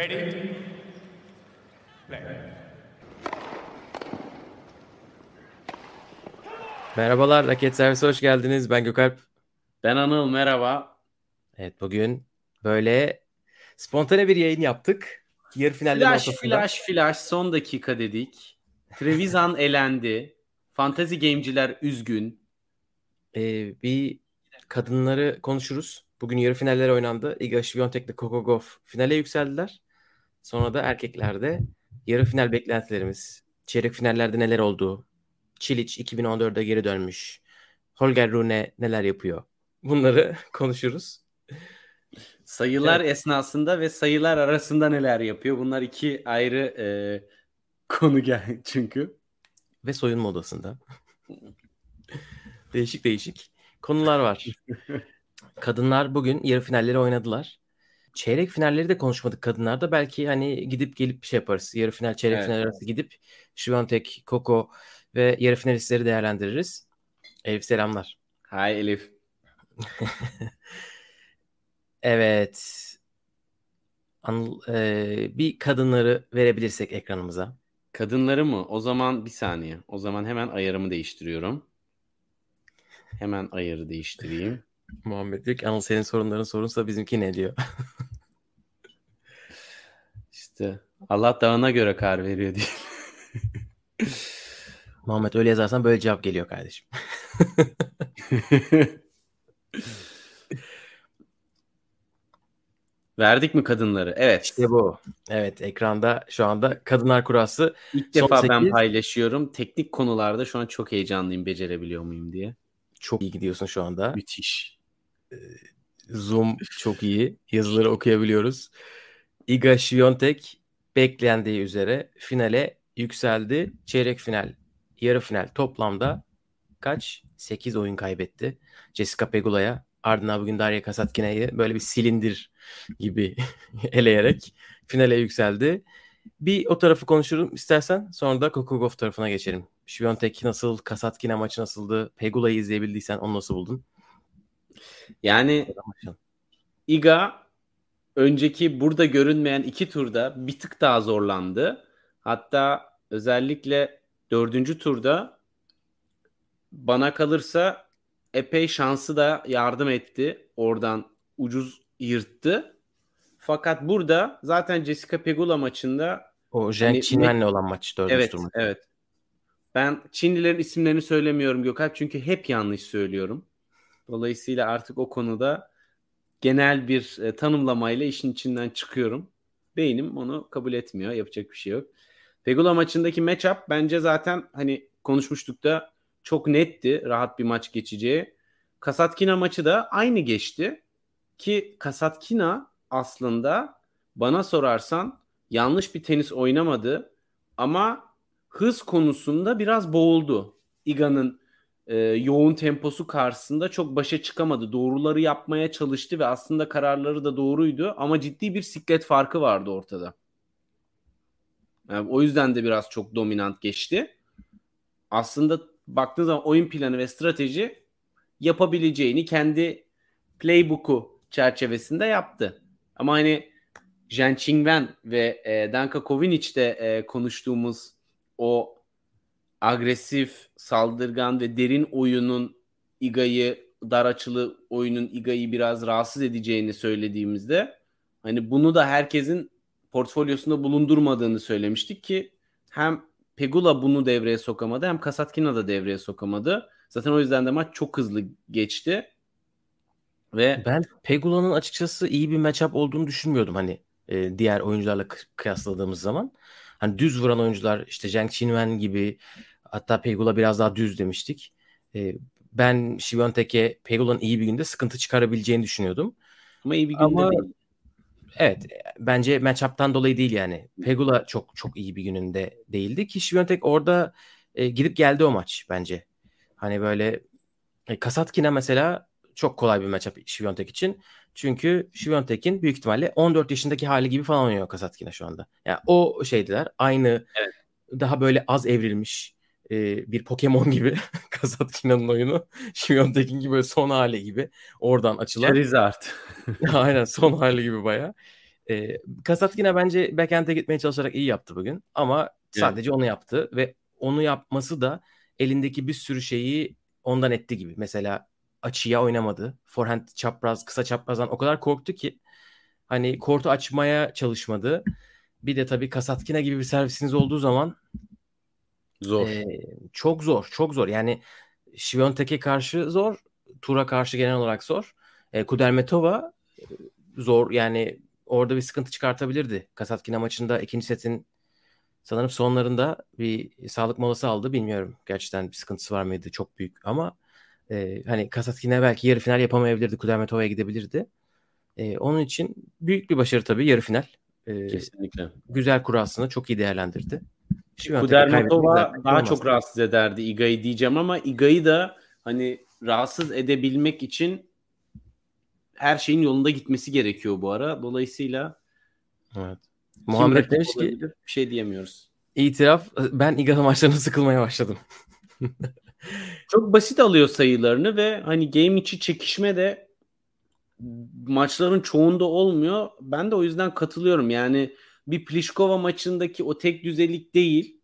Ready? Play. Merhabalar, Raket Servise hoş geldiniz. Ben Gökalp. Ben Anıl, merhaba. Evet, bugün böyle spontane bir yayın yaptık. Yarı finallerin Flash, ortasında. flash, flash son dakika dedik. Trevisan elendi. Fantasy game'ciler üzgün. Ee, bir kadınları konuşuruz. Bugün yarı finaller oynandı. Iga Świątek ile Coco Gauff finale yükseldiler. Sonra da erkeklerde yarı final beklentilerimiz. Çeyrek finallerde neler oldu? Çiliç 2014'e geri dönmüş. Holger Rune neler yapıyor? Bunları konuşuruz. Sayılar esnasında ve sayılar arasında neler yapıyor? Bunlar iki ayrı e, konu gel çünkü. Ve soyunma odasında. değişik değişik konular var. Kadınlar bugün yarı finalleri oynadılar. Çeyrek finalleri de konuşmadık kadınlarda. Belki hani gidip gelip bir şey yaparız. Yarı final, çeyrek Evet, final arası gidip Şivantek, Koko ve yarı finalistleri değerlendiririz. Elif selamlar. Hay Elif. Evet. Anıl, eee, bir kadınları verebilirsek ekranımıza. Kadınları mı? O zaman bir saniye. O zaman hemen ayarımı değiştiriyorum. Hemen ayarı değiştireyim. Muhammed diyor ki Anıl senin sorunların sorunsa bizimki ne diyor. İşte Allah dağına göre kar veriyor diye. Muhammed öyle yazarsan böyle cevap geliyor kardeşim. Verdik mi kadınları? Evet. İşte bu. Evet ekranda şu anda kadınlar kurası İlk Son defa ben sekiz. paylaşıyorum. Teknik konularda şu an çok heyecanlıyım becerebiliyor muyum diye. çok iyi gidiyorsun şu anda. Müthiş. Zoom çok iyi. Yazıları okuyabiliyoruz. Iga Świątek beklendiği üzere finale yükseldi. Çeyrek final, yarı final toplamda kaç? 8 oyun kaybetti. Jessica Pegula'ya ardından bugün Daria Kasatkina'yı böyle bir silindir gibi eleyerek finale yükseldi. Bir o tarafı konuşurum istersen. Sonra da Gauff tarafına geçelim. Świątek nasıl? Kasatkina maçı nasıldı? Pegula'yı izleyebildiysen onu nasıl buldun? Yani Iga önceki burada görünmeyen iki turda bir tık daha zorlandı. Hatta özellikle dördüncü turda bana kalırsa epey şansı da yardım etti. Oradan ucuz yırttı. Fakat burada zaten Jessica Pegula maçında O Zheng Hani Qinwen'le olan maç dördüncü evet tur maçı. evet. Ben Çinlilerin isimlerini söylemiyorum Gökalp çünkü hep yanlış söylüyorum. Dolayısıyla artık o konuda genel bir e, tanımlamayla işin içinden çıkıyorum. Beynim onu kabul etmiyor. Yapacak bir şey yok. Pegula maçındaki matchup bence zaten hani konuşmuştuk da çok netti. Rahat bir maç geçeceği. Kasatkina maçı da aynı geçti. Ki Kasatkina aslında bana sorarsan yanlış bir tenis oynamadı. Ama hız konusunda biraz boğuldu. Iga'nın e, yoğun temposu karşısında çok başa çıkamadı. Doğruları yapmaya çalıştı ve aslında kararları da doğruydu ama ciddi bir siklet farkı vardı ortada. Yani o yüzden de biraz çok dominant geçti. Aslında baktığın zaman oyun planı ve strateji yapabileceğini kendi playbook'u çerçevesinde yaptı. Ama hani Zheng Qingwen ve e, Danka Kovinic'te e, konuştuğumuz o agresif, saldırgan ve derin oyunun Iga'yı dar açılı oyunun Iga'yı biraz rahatsız edeceğini söylediğimizde hani bunu da herkesin portfolyosunda bulundurmadığını söylemiştik ki hem Pegula bunu devreye sokamadı hem Kasatkina da devreye sokamadı. Zaten o yüzden de maç çok hızlı geçti. Ve Ben Pegula'nın açıkçası iyi bir matchup olduğunu düşünmüyordum hani e, diğer oyuncularla kı- kıyasladığımız zaman. Hani düz vuran oyuncular işte Zheng Qinwen gibi hatta Pegula biraz daha düz demiştik. E, ben Świątek'e Pegula'nın iyi bir günde sıkıntı çıkarabileceğini düşünüyordum. ama iyi bir günde Ama- değil. Evet bence matchup'tan dolayı değil yani. Pegula çok çok iyi bir gününde değildi ki Świątek orada e, gidip geldi o maç bence. Hani böyle e, Kasatkina mesela çok kolay bir matchup Świątek için. Çünkü Świątek'in büyük ihtimalle 14 yaşındaki hali gibi falan oynuyor Kasatkina şu anda. Yani o şeydiler aynı Evet. daha böyle az evrilmiş e, bir Pokemon gibi Kasatkina'nın oyunu. Świątek'in gibi böyle son hali gibi oradan açılan. Charizard. Aynen son hali gibi baya. E, Kasatkina bence backend'e gitmeye çalışarak iyi yaptı bugün. Ama sadece evet. onu yaptı ve onu yapması da elindeki bir sürü şeyi ondan etti gibi. Mesela açıya oynamadı. Forehand çapraz, kısa çaprazdan o kadar korktu ki hani kortu açmaya çalışmadı. Bir de tabii Kasatkina gibi bir servisiniz olduğu zaman zor. E, çok zor, çok zor. Yani Şiviyontek'e karşı zor, Tura karşı genel olarak zor. E, Kudermetova zor yani orada bir sıkıntı çıkartabilirdi. Kasatkina maçında ikinci setin sanırım sonlarında bir sağlık molası aldı. Bilmiyorum gerçekten bir sıkıntısı var mıydı çok büyük ama e, hani Kasatkina belki yarı final yapamayabilirdi. Kudermetova'ya gidebilirdi. E, onun için büyük bir başarı tabii yarı final. E, Kesinlikle. Güzel kurasını çok iyi değerlendirdi. Kudermetova daha çok rahatsız ederdi Iga'yı diyeceğim ama Iga'yı da hani rahatsız edebilmek için her şeyin yolunda gitmesi gerekiyor bu ara. Dolayısıyla evet. Muhammed demiş ki bir şey diyemiyoruz. İtiraf ben İGA maçlarına sıkılmaya başladım. Çok basit alıyor sayılarını ve hani game içi çekişme de maçların çoğunda olmuyor. Ben de o yüzden katılıyorum. Yani bir Pliskova maçındaki o tek düzelik değil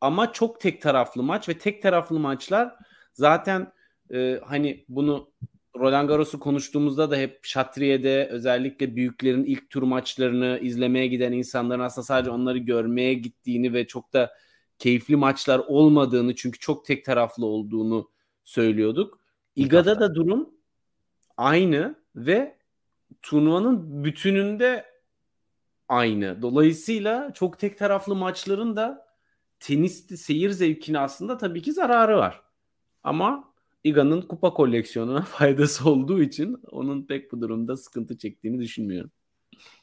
ama çok tek taraflı maç ve tek taraflı maçlar zaten e, hani bunu Roland Garros'u konuştuğumuzda da hep Şatriye'de özellikle büyüklerin ilk tur maçlarını izlemeye giden insanların aslında sadece onları görmeye gittiğini ve çok da keyifli maçlar olmadığını çünkü çok tek taraflı olduğunu söylüyorduk. İGA'da da durum aynı ve turnuvanın bütününde aynı. Dolayısıyla çok tek taraflı maçların da tenis seyir zevkine aslında tabii ki zararı var. Ama Iga'nın kupa koleksiyonuna faydası olduğu için onun pek bu durumda sıkıntı çektiğini düşünmüyorum.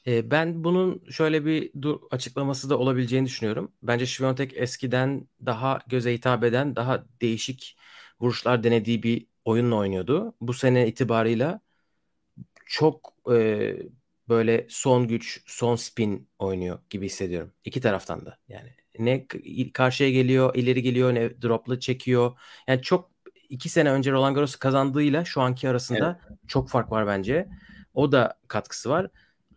E, ben bunun şöyle bir dur açıklaması da olabileceğini düşünüyorum. Bence Şviyontek eskiden daha göze hitap eden, daha değişik vuruşlar denediği bir oyunla oynuyordu. Bu sene itibarıyla çok e, böyle son güç, son spin oynuyor gibi hissediyorum. İki taraftan da yani. Ne karşıya geliyor, ileri geliyor, ne dropla çekiyor. Yani çok iki sene önce Roland Garros kazandığıyla şu anki arasında evet. çok fark var bence. O da katkısı var.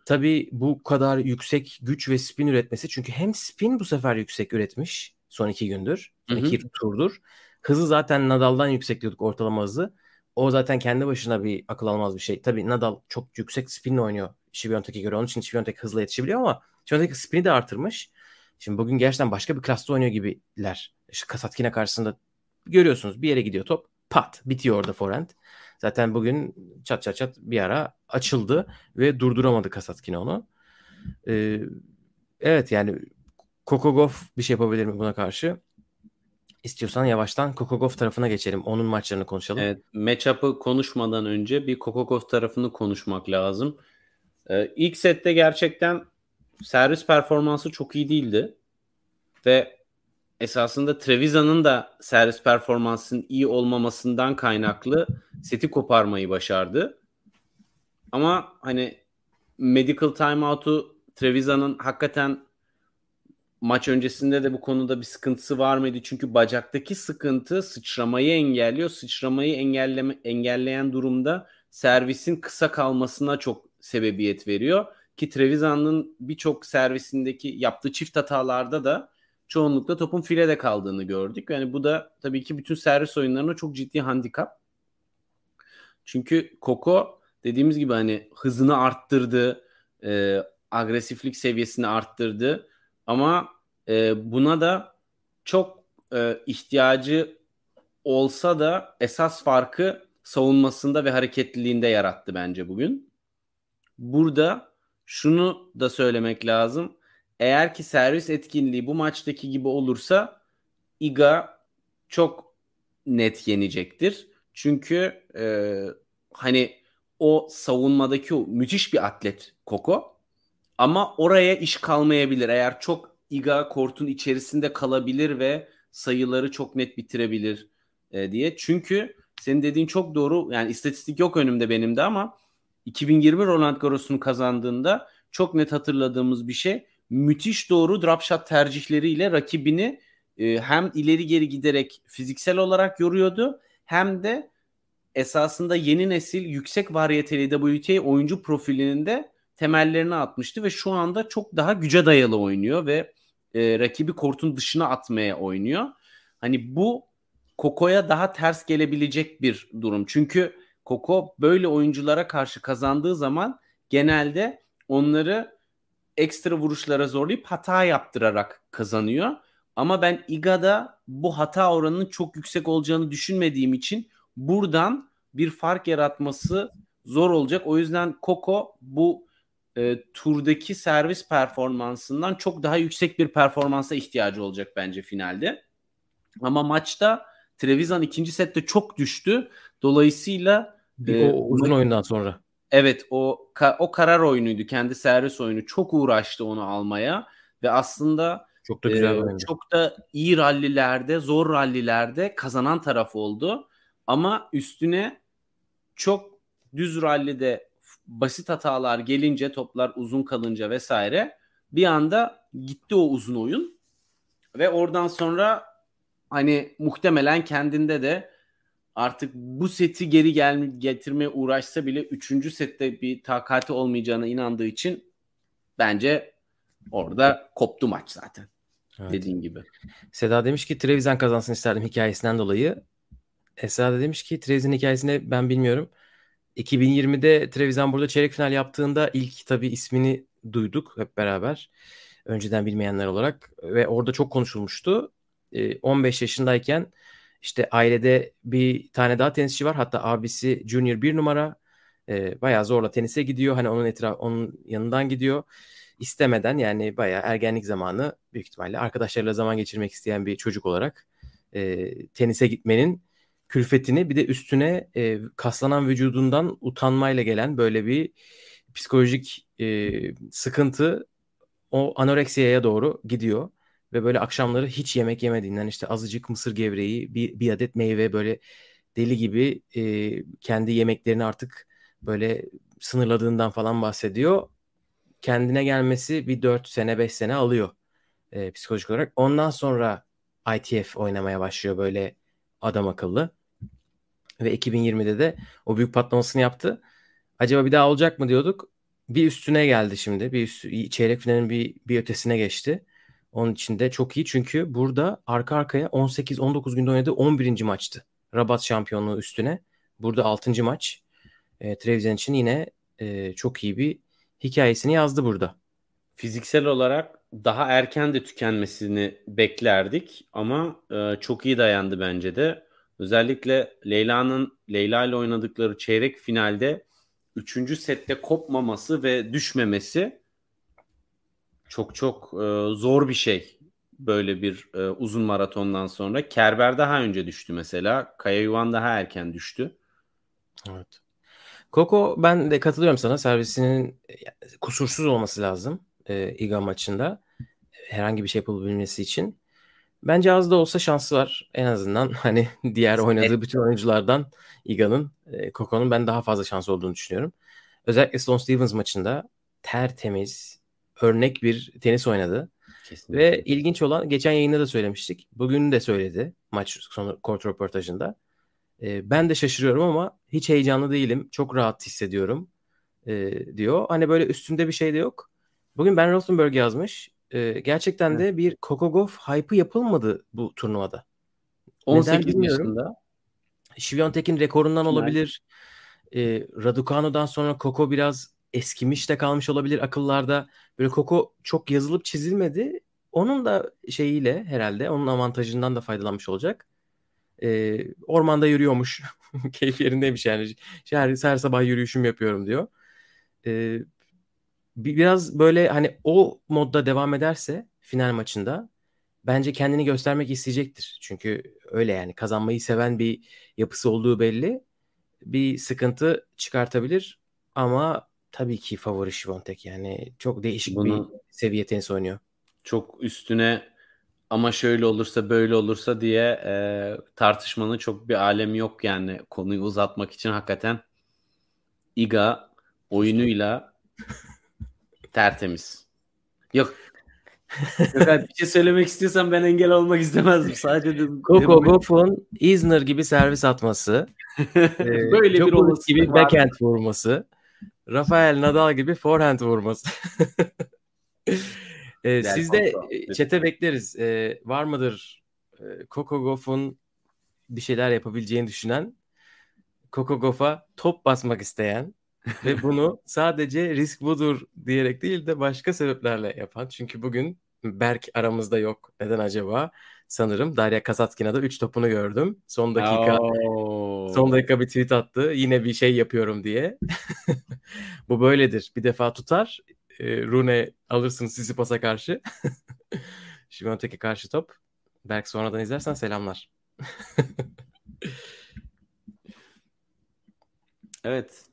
Tabii bu kadar yüksek güç ve spin üretmesi çünkü hem spin bu sefer yüksek üretmiş son iki gündür, son iki turdur. Hızı zaten Nadal'dan yüksek diyorduk ortalama hızı. O zaten kendi başına bir akıl almaz bir şey. Tabii Nadal çok yüksek spinle oynuyor Şiviyontek'e göre. Onun için Şiviyontek hızlı yetişebiliyor ama Şiviyontek spini de artırmış. Şimdi bugün gerçekten başka bir klasta oynuyor gibiler. İşte Kasatkine karşısında görüyorsunuz bir yere gidiyor top. Pat bitiyor orada forehand. Zaten bugün çat çat çat bir ara açıldı ve durduramadı Kasatkin onu. Ee, evet yani Kokogov bir şey yapabilir mi buna karşı? İstiyorsan yavaştan Kokogov tarafına geçelim. Onun maçlarını konuşalım. Evet, matchup'ı konuşmadan önce bir Kokogov tarafını konuşmak lazım. Ee, ilk sette gerçekten servis performansı çok iyi değildi. Ve esasında Trevisa'nın da servis performansının iyi olmamasından kaynaklı seti koparmayı başardı. Ama hani medical timeout'u Trevisa'nın hakikaten maç öncesinde de bu konuda bir sıkıntısı var mıydı? Çünkü bacaktaki sıkıntı sıçramayı engelliyor. Sıçramayı engelleme, engelleyen durumda servisin kısa kalmasına çok sebebiyet veriyor. Ki Trevisan'ın birçok servisindeki yaptığı çift hatalarda da çoğunlukla topun filede kaldığını gördük. Yani bu da tabii ki bütün servis oyunlarına çok ciddi handikap. Çünkü Koko dediğimiz gibi hani hızını arttırdı, e, agresiflik seviyesini arttırdı ama e, buna da çok e, ihtiyacı olsa da esas farkı savunmasında ve hareketliliğinde yarattı bence bugün. Burada şunu da söylemek lazım. Eğer ki servis etkinliği bu maçtaki gibi olursa Iga çok net yenecektir. Çünkü e, hani o savunmadaki o müthiş bir atlet Koko ama oraya iş kalmayabilir. Eğer çok Iga kortun içerisinde kalabilir ve sayıları çok net bitirebilir e, diye. Çünkü senin dediğin çok doğru. Yani istatistik yok önümde benim de ama 2020 Roland Garros'unu kazandığında çok net hatırladığımız bir şey müthiş doğru drop shot tercihleriyle rakibini e, hem ileri geri giderek fiziksel olarak yoruyordu hem de esasında yeni nesil yüksek variyeteli WTA oyuncu profilinin de temellerini atmıştı ve şu anda çok daha güce dayalı oynuyor ve e, rakibi kortun dışına atmaya oynuyor. Hani bu Koko'ya daha ters gelebilecek bir durum. Çünkü Koko böyle oyunculara karşı kazandığı zaman genelde onları ekstra vuruşlara zorlayıp hata yaptırarak kazanıyor. Ama ben Iga'da bu hata oranının çok yüksek olacağını düşünmediğim için buradan bir fark yaratması zor olacak. O yüzden Koko bu e, turdaki servis performansından çok daha yüksek bir performansa ihtiyacı olacak bence finalde. Ama maçta Trevisan ikinci sette çok düştü. Dolayısıyla e, o uzun oyundan sonra. Evet o o karar oyunuydu. Kendi servis oyunu. Çok uğraştı onu almaya ve aslında çok da güzel e, çok da iyi rallilerde, zor rallilerde kazanan taraf oldu. Ama üstüne çok düz rallide basit hatalar gelince, toplar uzun kalınca vesaire bir anda gitti o uzun oyun. Ve oradan sonra hani muhtemelen kendinde de artık bu seti geri gel getirmeye uğraşsa bile 3. sette bir takati olmayacağına inandığı için bence orada koptu maç zaten. Evet. Dediğin gibi. Seda demiş ki Trevisan kazansın isterdim hikayesinden dolayı. Esra da demiş ki Trevisan hikayesini ben bilmiyorum. 2020'de Trevisan burada çeyrek final yaptığında ilk tabii ismini duyduk hep beraber. Önceden bilmeyenler olarak ve orada çok konuşulmuştu. 15 yaşındayken işte ailede bir tane daha tenisçi var. Hatta abisi junior bir numara. E, bayağı zorla tenise gidiyor. Hani onun etraf onun yanından gidiyor. İstemeden yani bayağı ergenlik zamanı büyük ihtimalle arkadaşlarıyla zaman geçirmek isteyen bir çocuk olarak e, tenise gitmenin külfetini bir de üstüne e, kaslanan vücudundan utanmayla gelen böyle bir psikolojik e, sıkıntı o anoreksiyaya doğru gidiyor ve böyle akşamları hiç yemek yemediğinden işte azıcık mısır gevreği bir, bir adet meyve böyle deli gibi e, kendi yemeklerini artık böyle sınırladığından falan bahsediyor. Kendine gelmesi bir 4 sene 5 sene alıyor e, psikolojik olarak. Ondan sonra ITF oynamaya başlıyor böyle adam akıllı. Ve 2020'de de o büyük patlamasını yaptı. Acaba bir daha olacak mı diyorduk. Bir üstüne geldi şimdi. Bir üst, çeyrek finalin bir, bir ötesine geçti. Onun için de çok iyi çünkü burada arka arkaya 18-19 günde oynadığı 11. maçtı. Rabat şampiyonluğu üstüne. Burada 6. maç. E, Trevisan için yine e, çok iyi bir hikayesini yazdı burada. Fiziksel olarak daha erken de tükenmesini beklerdik ama e, çok iyi dayandı bence de. Özellikle Leyla'nın Leyla ile oynadıkları çeyrek finalde 3. sette kopmaması ve düşmemesi çok çok e, zor bir şey böyle bir e, uzun maratondan sonra. Kerber daha önce düştü mesela. Kaya Yuvan daha erken düştü. Evet. Koko ben de katılıyorum sana. Servisinin kusursuz olması lazım e, İGA maçında. Herhangi bir şey yapabilmesi için. Bence az da olsa şansı var. En azından hani diğer oynadığı bütün oyunculardan İGA'nın, e, Koko'nun ben daha fazla şansı olduğunu düşünüyorum. Özellikle Stone Stevens maçında tertemiz, örnek bir tenis oynadı. Kesinlikle. Ve ilginç olan geçen yayında da söylemiştik. Bugün de söyledi maç sonu kort röportajında. E, ben de şaşırıyorum ama hiç heyecanlı değilim. Çok rahat hissediyorum e, diyor. Hani böyle üstünde bir şey de yok. Bugün Ben Rosenberg yazmış. E, gerçekten de bir Kokogov hype'ı yapılmadı bu turnuvada. 18 Neden yaşında. Şiviyontek'in rekorundan olabilir. E, Raducano'dan sonra Koko biraz eskimiş de kalmış olabilir akıllarda. Böyle Koko çok yazılıp çizilmedi. Onun da şeyiyle herhalde onun avantajından da faydalanmış olacak. Ee, ormanda yürüyormuş. Keyif yerindeymiş yani. Her, her sabah yürüyüşüm yapıyorum diyor. Ee, biraz böyle hani o modda devam ederse final maçında bence kendini göstermek isteyecektir. Çünkü öyle yani kazanmayı seven bir yapısı olduğu belli. Bir sıkıntı çıkartabilir ama tabii ki favori Şivontek yani çok değişik Bunu, bir seviye tenis oynuyor. Çok üstüne ama şöyle olursa böyle olursa diye e, tartışmanın çok bir alemi yok yani konuyu uzatmak için hakikaten Iga oyunuyla tertemiz. Yok. Yok bir şey söylemek istiyorsan ben engel olmak istemezdim. Sadece de, Coco Goff'un Isner gibi servis atması. e, Böyle bir olması gibi backhand vurması. Rafael Nadal gibi forehand vurması. e, siz de çete bekleriz. E, var mıdır e, Coco Goff'un bir şeyler yapabileceğini düşünen Coco Goff'a top basmak isteyen ve bunu sadece risk budur diyerek değil de başka sebeplerle yapan. Çünkü bugün Berk aramızda yok. Neden acaba? Sanırım Darya Kasatkin'a da 3 topunu gördüm. Son dakika Oo. son dakika bir tweet attı. Yine bir şey yapıyorum diye. Bu böyledir. Bir defa tutar. E, Rune alırsın Sisipas'a karşı. Şimantek'e karşı top. Berk sonradan izlersen selamlar. evet.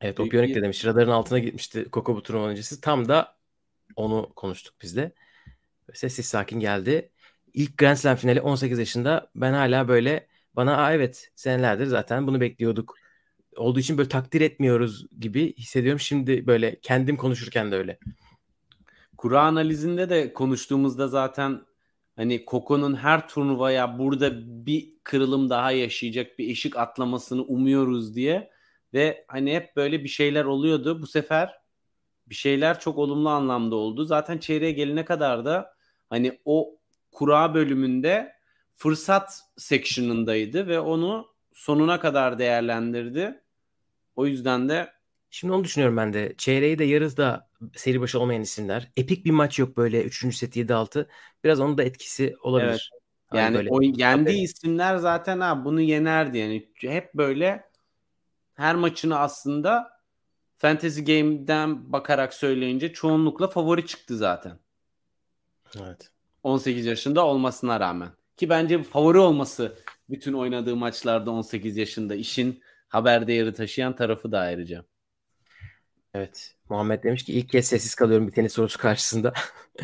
Evet Opionik de demiş. Radarın altına gitmişti Koko bu turnuva öncesi. Tam da onu konuştuk biz de. Sessiz sakin geldi. İlk Grand Slam finali 18 yaşında. Ben hala böyle bana Aa, evet senelerdir zaten bunu bekliyorduk. Olduğu için böyle takdir etmiyoruz gibi hissediyorum. Şimdi böyle kendim konuşurken de öyle. Kura analizinde de konuştuğumuzda zaten hani Koko'nun her turnuvaya burada bir kırılım daha yaşayacak bir eşik atlamasını umuyoruz diye ve hani hep böyle bir şeyler oluyordu. Bu sefer bir şeyler çok olumlu anlamda oldu. Zaten çeyreğe gelene kadar da hani o kura bölümünde fırsat section'ındaydı ve onu sonuna kadar değerlendirdi. O yüzden de Şimdi onu düşünüyorum ben de. Çeyreği de yarız da seri başı olmayan isimler. Epik bir maç yok böyle 3. set 7-6. Biraz onun da etkisi olabilir. Evet. Hani yani böyle. o yendiği isimler zaten ha bunu yenerdi yani. Hep böyle her maçını aslında Fantasy Game'den bakarak söyleyince çoğunlukla favori çıktı zaten. Evet. 18 yaşında olmasına rağmen. Ki bence favori olması bütün oynadığı maçlarda 18 yaşında işin haber değeri taşıyan tarafı da ayrıca. Evet. Muhammed demiş ki ilk kez sessiz kalıyorum bir tenis sorusu karşısında.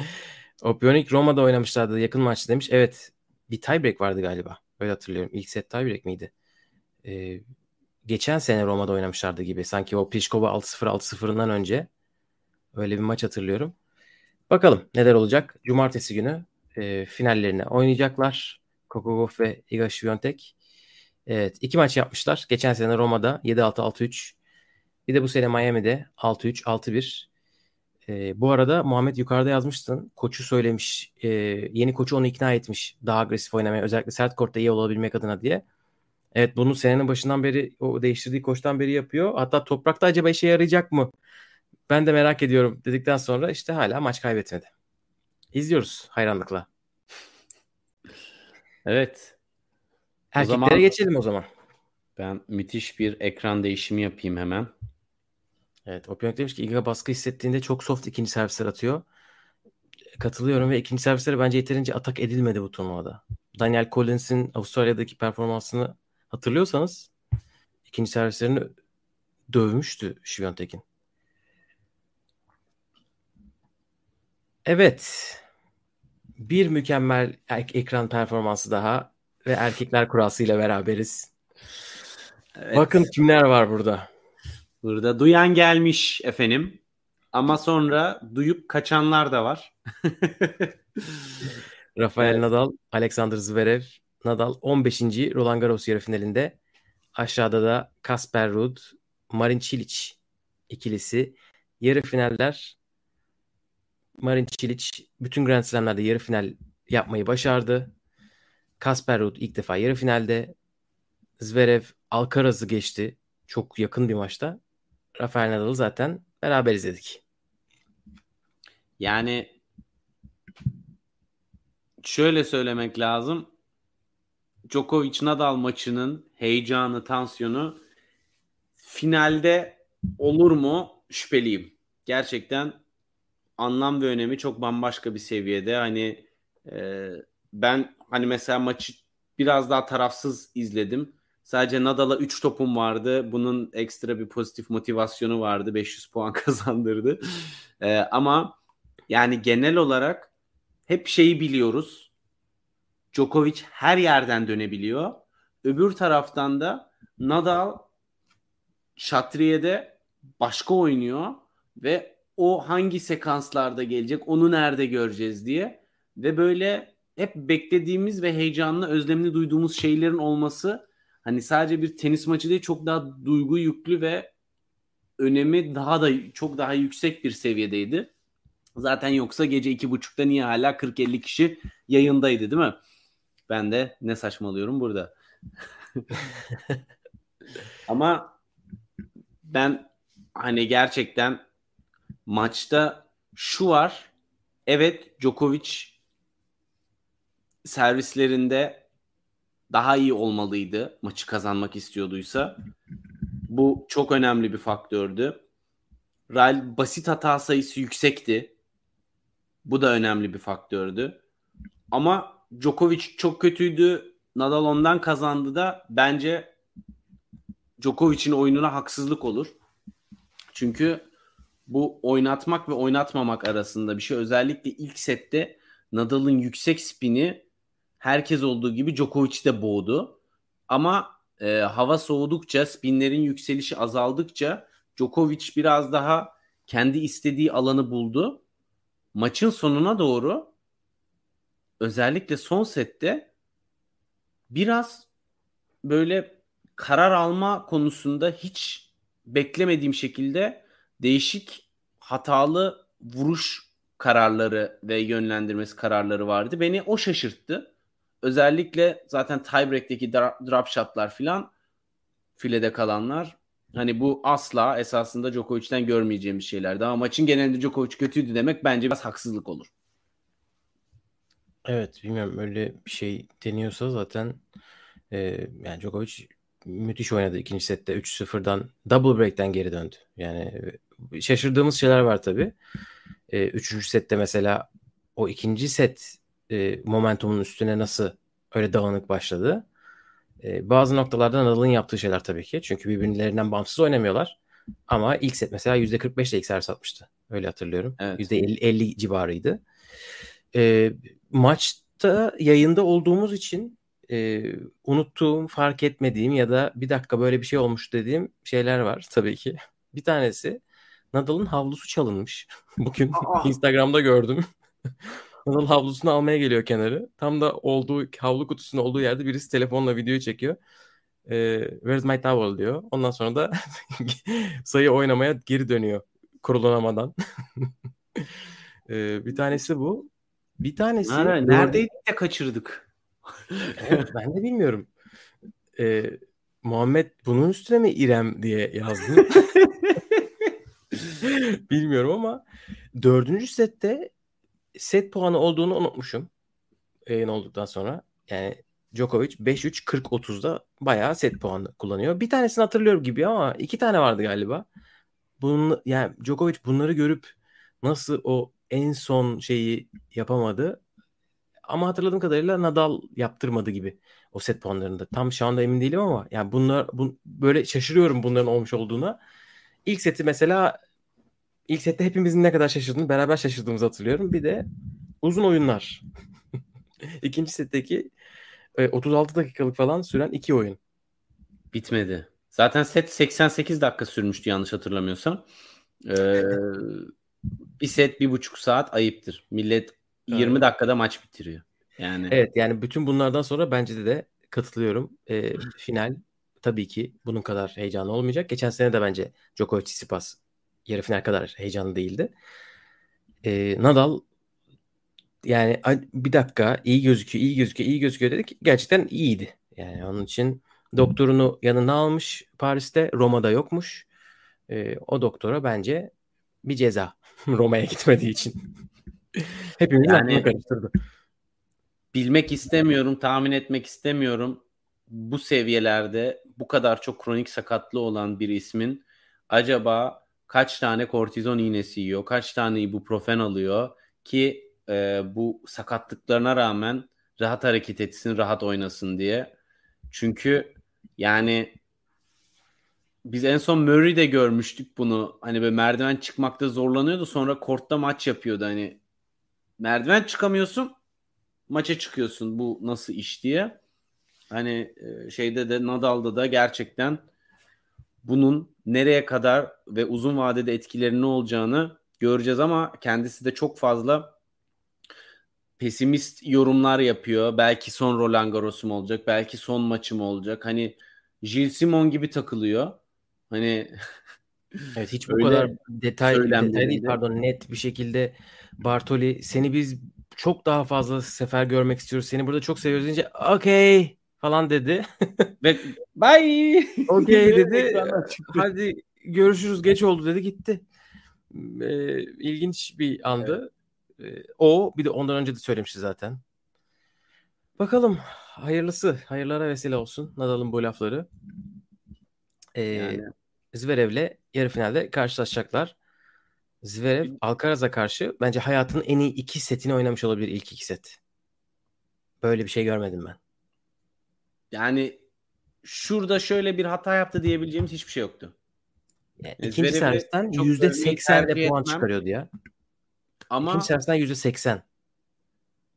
Opionik Roma'da oynamışlardı yakın maçta demiş. Evet. Bir tiebreak vardı galiba. Öyle hatırlıyorum. İlk set tiebreak miydi? Ee, geçen sene Roma'da oynamışlardı gibi. Sanki o Pliskova 6-0 6-0'ından önce öyle bir maç hatırlıyorum. Bakalım neler olacak. Cumartesi günü e, finallerini oynayacaklar. Kokogov ve Iga Świątek. Evet iki maç yapmışlar. Geçen sene Roma'da 7-6 6-3. Bir de bu sene Miami'de 6-3 6-1. E, bu arada Muhammed yukarıda yazmıştın. Koçu söylemiş. E, yeni koçu onu ikna etmiş. Daha agresif oynamaya özellikle sert kortta iyi olabilmek adına diye. Evet bunu senenin başından beri o değiştirdiği koçtan beri yapıyor. Hatta toprakta acaba işe yarayacak mı? Ben de merak ediyorum dedikten sonra işte hala maç kaybetmedi. İzliyoruz hayranlıkla. Evet. Erkeklere o zaman, geçelim o zaman. Ben müthiş bir ekran değişimi yapayım hemen. Evet. Opionik demiş ki Iga baskı hissettiğinde çok soft ikinci servisler atıyor. Katılıyorum ve ikinci servislere bence yeterince atak edilmedi bu turnuvada. Daniel Collins'in Avustralya'daki performansını hatırlıyorsanız ikinci servislerini dövmüştü Şiviyontekin. Evet. Bir mükemmel ekran performansı daha ve erkekler kurasıyla beraberiz. Evet. Bakın kimler var burada. Burada duyan gelmiş efendim. Ama sonra duyup kaçanlar da var. Rafael Nadal, Alexander Zverev, Nadal 15. Roland Garros yarı finalinde. Aşağıda da Kasper Ruud, Marin Cilic ikilisi. Yarı finaller Marin Cilic bütün Grand Slam'lerde yarı final yapmayı başardı. Kasper Ruud ilk defa yarı finalde. Zverev Alcaraz'ı geçti. Çok yakın bir maçta. Rafael Nadal'ı zaten beraber izledik. Yani şöyle söylemek lazım. Djokovic Nadal maçının heyecanı, tansiyonu finalde olur mu şüpheliyim. Gerçekten anlam ve önemi çok bambaşka bir seviyede. Hani e, ben hani mesela maçı biraz daha tarafsız izledim. Sadece Nadal'a 3 topum vardı. Bunun ekstra bir pozitif motivasyonu vardı. 500 puan kazandırdı. E, ama yani genel olarak hep şeyi biliyoruz. Djokovic her yerden dönebiliyor. Öbür taraftan da Nadal Şatriye'de başka oynuyor ve o hangi sekanslarda gelecek, onu nerede göreceğiz diye ve böyle hep beklediğimiz ve heyecanlı, özlemini duyduğumuz şeylerin olması hani sadece bir tenis maçı değil çok daha duygu yüklü ve önemi daha da çok daha yüksek bir seviyedeydi. Zaten yoksa gece iki buçukta niye hala 40-50 kişi yayındaydı değil mi? Ben de ne saçmalıyorum burada. Ama ben hani gerçekten maçta şu var. Evet Djokovic servislerinde daha iyi olmalıydı maçı kazanmak istiyorduysa. Bu çok önemli bir faktördü. Rail basit hata sayısı yüksekti. Bu da önemli bir faktördü. Ama Djokovic çok kötüydü. Nadal ondan kazandı da bence Djokovic'in oyununa haksızlık olur. Çünkü bu oynatmak ve oynatmamak arasında bir şey. Özellikle ilk sette Nadal'ın yüksek spini herkes olduğu gibi Djokovic de boğdu. Ama e, hava soğudukça, spinlerin yükselişi azaldıkça Djokovic biraz daha kendi istediği alanı buldu. Maçın sonuna doğru özellikle son sette biraz böyle karar alma konusunda hiç beklemediğim şekilde değişik hatalı vuruş kararları ve yönlendirmesi kararları vardı. Beni o şaşırttı. Özellikle zaten tiebreak'teki drop shotlar filan filede kalanlar hani bu asla esasında Djokovic'ten görmeyeceğimiz şeylerdi. Ama maçın genelinde Djokovic kötüydü demek bence biraz haksızlık olur. Evet bilmiyorum öyle bir şey deniyorsa zaten e, yani Djokovic müthiş oynadı ikinci sette 3-0'dan double break'ten geri döndü. Yani e, şaşırdığımız şeyler var tabii. E, üçüncü sette mesela o ikinci set e, momentumun üstüne nasıl öyle dağınık başladı. E, bazı noktalarda Nadal'ın yaptığı şeyler tabii ki. Çünkü birbirlerinden bağımsız oynamıyorlar. Ama ilk set mesela %45 ile ilk servis atmıştı. Öyle hatırlıyorum. Evet. %50 50 civarıydı. E, maçta yayında olduğumuz için e, unuttuğum, fark etmediğim ya da bir dakika böyle bir şey olmuş dediğim şeyler var tabii ki. Bir tanesi Nadal'ın havlusu çalınmış. Bugün Instagram'da gördüm. Nadal havlusunu almaya geliyor kenarı. Tam da olduğu havlu kutusunun olduğu yerde birisi telefonla video çekiyor. E, Where's my towel diyor. Ondan sonra da sayı oynamaya geri dönüyor kurulanamadan. e, bir tanesi bu. Bir tanesi... Ha, neredeydik de kaçırdık. Evet, ben de bilmiyorum. E, Muhammed bunun üstüne mi İrem diye yazdı. Bilmiyorum ama dördüncü sette set puanı olduğunu unutmuşum. Yayın olduktan sonra. Yani Djokovic 5-3 40-30'da bayağı set puanı kullanıyor. Bir tanesini hatırlıyorum gibi ama iki tane vardı galiba. Bunun, yani Djokovic bunları görüp nasıl o en son şeyi yapamadı. Ama hatırladığım kadarıyla Nadal yaptırmadı gibi o set puanlarında. Tam şu anda emin değilim ama yani bunlar bu, böyle şaşırıyorum bunların olmuş olduğuna. İlk seti mesela ilk sette hepimizin ne kadar şaşırdığını beraber şaşırdığımızı hatırlıyorum. Bir de uzun oyunlar. İkinci setteki 36 e, dakikalık falan süren iki oyun. Bitmedi. Zaten set 88 dakika sürmüştü yanlış hatırlamıyorsam. Ee, bir set bir buçuk saat ayıptır. Millet 20 evet. dakikada maç bitiriyor. Yani Evet yani bütün bunlardan sonra bence de, de katılıyorum. Ee, final tabii ki bunun kadar heyecanlı olmayacak. Geçen sene de bence Djokovic Tsitsipas yarı final kadar heyecanlı değildi. Ee, Nadal yani bir dakika iyi gözüküyor, iyi gözüküyor, iyi gözüküyor dedik. Gerçekten iyiydi. Yani onun için doktorunu yanına almış Paris'te. Roma'da yokmuş. Ee, o doktora bence bir ceza. Roma'ya gitmediği için. Hepimiz yani, karıştırdı. Bilmek istemiyorum, tahmin etmek istemiyorum. Bu seviyelerde bu kadar çok kronik sakatlığı olan bir ismin acaba kaç tane kortizon iğnesi yiyor, kaç tane ibuprofen alıyor ki e, bu sakatlıklarına rağmen rahat hareket etsin, rahat oynasın diye. Çünkü yani biz en son Murray'de görmüştük bunu. Hani böyle merdiven çıkmakta zorlanıyordu. Sonra kortta maç yapıyordu. Hani merdiven çıkamıyorsun maça çıkıyorsun. Bu nasıl iş diye. Hani e, şeyde de Nadal'da da gerçekten bunun nereye kadar ve uzun vadede etkileri ne olacağını göreceğiz ama kendisi de çok fazla pesimist yorumlar yapıyor. Belki son Roland Garros'um olacak, belki son maçım olacak. Hani Gilles Simon gibi takılıyor. Hani Evet hiç bu kadar detay, detay değil pardon net bir şekilde Bartoli seni biz çok daha fazla sefer görmek istiyoruz. Seni burada çok seviyoruz deyince okey falan dedi. Ve bye. Okey dedi. Hadi görüşürüz geç oldu dedi gitti. Ee, ilginç bir andı. Evet. Ee, o bir de ondan önce de söylemişti zaten. Bakalım hayırlısı. Hayırlara vesile olsun Nadal'ın bu lafları. Ee, yani. Zverev'le yarı finalde karşılaşacaklar. Zverev Alcaraz'a karşı bence hayatının en iyi iki setini oynamış olabilir ilk iki set. Böyle bir şey görmedim ben. Yani şurada şöyle bir hata yaptı diyebileceğimiz hiçbir şey yoktu. Yani ikinci servisten yüzde seksenle puan çıkarıyordu ya. Ama ikinci servisten yüzde seksen.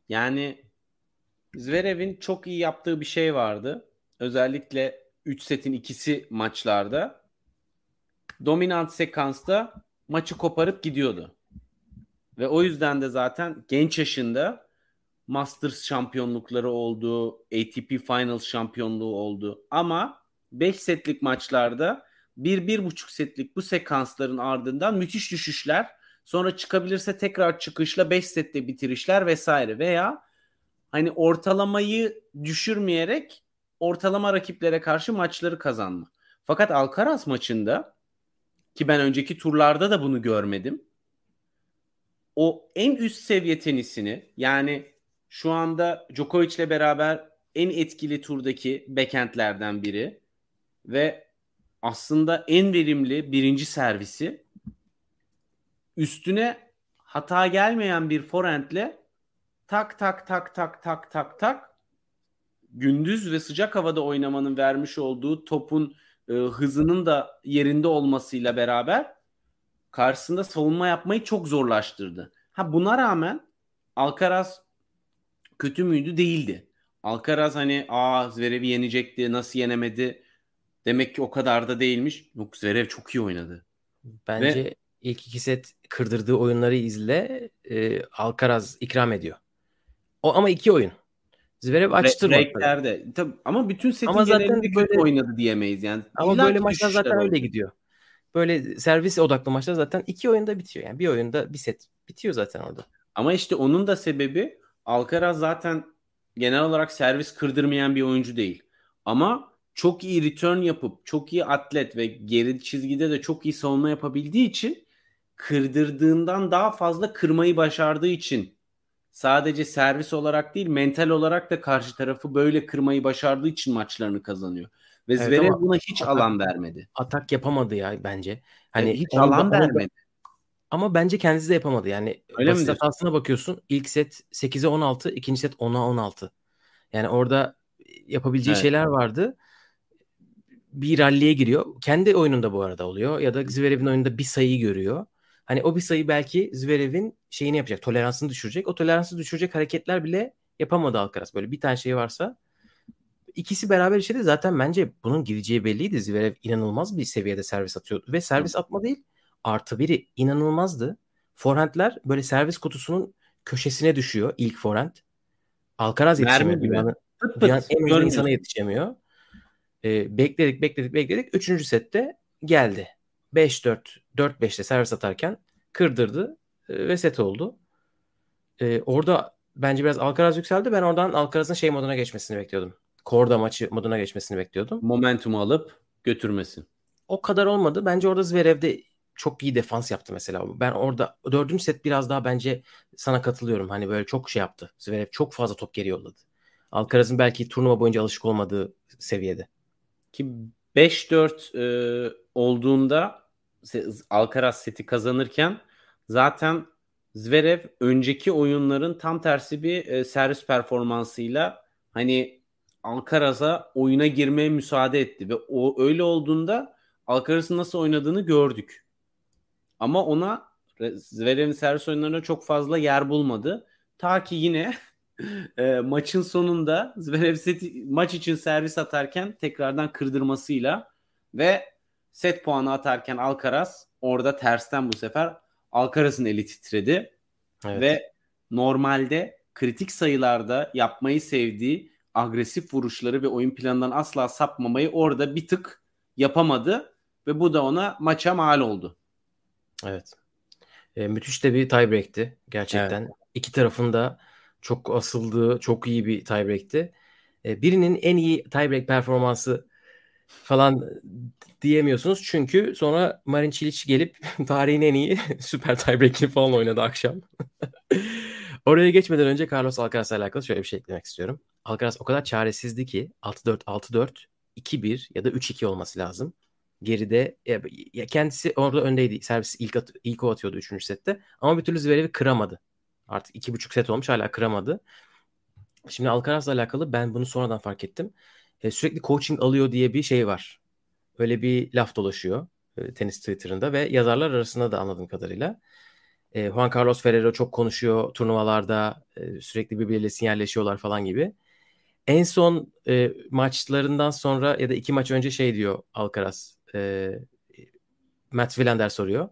Yani Zverev'in çok iyi yaptığı bir şey vardı. Özellikle 3 setin ikisi maçlarda. Dominant sekansta maçı koparıp gidiyordu. Ve o yüzden de zaten genç yaşında Masters şampiyonlukları oldu, ATP Finals şampiyonluğu oldu. Ama 5 setlik maçlarda 1-1,5 setlik bu sekansların ardından müthiş düşüşler, sonra çıkabilirse tekrar çıkışla 5 sette bitirişler vesaire veya hani ortalamayı düşürmeyerek ortalama rakiplere karşı maçları kazanma. Fakat Alcaraz maçında ki ben önceki turlarda da bunu görmedim. O en üst seviye tenisini yani şu anda Djokovic ile beraber en etkili turdaki backendlerden biri ve aslında en verimli birinci servisi üstüne hata gelmeyen bir forehandle tak tak tak tak tak tak tak gündüz ve sıcak havada oynamanın vermiş olduğu topun e, hızının da yerinde olmasıyla beraber karşısında savunma yapmayı çok zorlaştırdı. Ha buna rağmen Alcaraz kötü müydü? Değildi. Alcaraz hani aa Zverev'i yenecekti nasıl yenemedi demek ki o kadar da değilmiş. Yok Zverev çok iyi oynadı. Bence Ve... ilk iki set kırdırdığı oyunları izle e, Alcaraz ikram ediyor. O ama iki oyun. Zverev açtırmadı. Breaklerde. Tabii, ama bütün setin ama zaten böyle, oynadı diyemeyiz yani. Ama İlla böyle maçlar zaten öyle gidiyor. Böyle servis odaklı maçlar zaten iki oyunda bitiyor. Yani bir oyunda bir set bitiyor zaten orada. Ama işte onun da sebebi Alcaraz zaten genel olarak servis kırdırmayan bir oyuncu değil. Ama çok iyi return yapıp çok iyi atlet ve geri çizgide de çok iyi savunma yapabildiği için kırdırdığından daha fazla kırmayı başardığı için sadece servis olarak değil mental olarak da karşı tarafı böyle kırmayı başardığı için maçlarını kazanıyor. Ve evet, Zverev buna hiç atak, alan vermedi. Atak yapamadı ya bence. Hani evet, hiç alan vermedi. Ama bence kendisi de yapamadı. Yani Öyle basit hatasına bakıyorsun. İlk set 8'e 16, ikinci set 10'a 16. Yani orada yapabileceği evet. şeyler vardı. Bir ralliye giriyor. Kendi oyununda bu arada oluyor. Ya da Zverev'in oyununda bir sayı görüyor. Hani o bir sayı belki Zverev'in şeyini yapacak. Toleransını düşürecek. O toleransı düşürecek hareketler bile yapamadı Alcaraz. Böyle bir tane şey varsa ikisi beraber işledi. Zaten bence bunun gideceği belliydi. Zverev inanılmaz bir seviyede servis atıyordu. Ve servis atma değil artı biri inanılmazdı. Forehandler böyle servis kutusunun köşesine düşüyor ilk forehand. Alcaraz yetişemiyor. Dünyanın, dünyanın en hızlı insana yetişemiyor. Ee, bekledik bekledik bekledik. Üçüncü sette geldi. 5-4 4-5'te servis atarken kırdırdı e, ve set oldu. Ee, orada bence biraz Alcaraz yükseldi. Ben oradan Alcaraz'ın şey moduna geçmesini bekliyordum. Korda maçı moduna geçmesini bekliyordum. Momentumu alıp götürmesin. O kadar olmadı. Bence orada Zverev'de çok iyi defans yaptı mesela. Ben orada dördüncü set biraz daha bence sana katılıyorum. Hani böyle çok şey yaptı. Zverev çok fazla top geri yolladı. Alcaraz'ın belki turnuva boyunca alışık olmadığı seviyede. Ki 5-4 e, olduğunda Alcaraz seti kazanırken zaten Zverev önceki oyunların tam tersi bir e, servis performansıyla hani Alcaraz'a oyuna girmeye müsaade etti ve o öyle olduğunda Alcaraz'ın nasıl oynadığını gördük. Ama ona Zverev'in servis oyunlarına çok fazla yer bulmadı. Ta ki yine e, maçın sonunda Zverev seti, maç için servis atarken tekrardan kırdırmasıyla ve set puanı atarken Alcaraz orada tersten bu sefer Alcaraz'ın eli titredi. Evet. Ve normalde kritik sayılarda yapmayı sevdiği agresif vuruşları ve oyun planından asla sapmamayı orada bir tık yapamadı ve bu da ona maça mal oldu. Evet. E, müthiş de bir tiebreak'ti gerçekten. Evet. İki tarafın da çok asıldığı, çok iyi bir tiebreak'ti. E, birinin en iyi tiebreak performansı falan diyemiyorsunuz. Çünkü sonra Marin Cilic gelip tarihin en iyi süper tiebreak'ini falan oynadı akşam. Oraya geçmeden önce Carlos Alcaraz'la alakalı şöyle bir şey eklemek istiyorum. Alcaraz o kadar çaresizdi ki 6-4, 6-4, 2-1 ya da 3-2 olması lazım. Geride ya kendisi orada öndeydi. Servis ilk at, ilk o atıyordu 3. sette. Ama bir türlü Zverev'i kıramadı. Artık 2,5 set olmuş hala kıramadı. Şimdi Alcaraz'la alakalı ben bunu sonradan fark ettim. E, sürekli coaching alıyor diye bir şey var. Öyle bir laf dolaşıyor e, tenis Twitter'ında ve yazarlar arasında da anladığım kadarıyla. E, Juan Carlos Ferrero çok konuşuyor turnuvalarda e, sürekli birbiriyle sinyalleşiyorlar falan gibi. En son e, maçlarından sonra ya da iki maç önce şey diyor Alcaraz. E, Matt Wilander soruyor.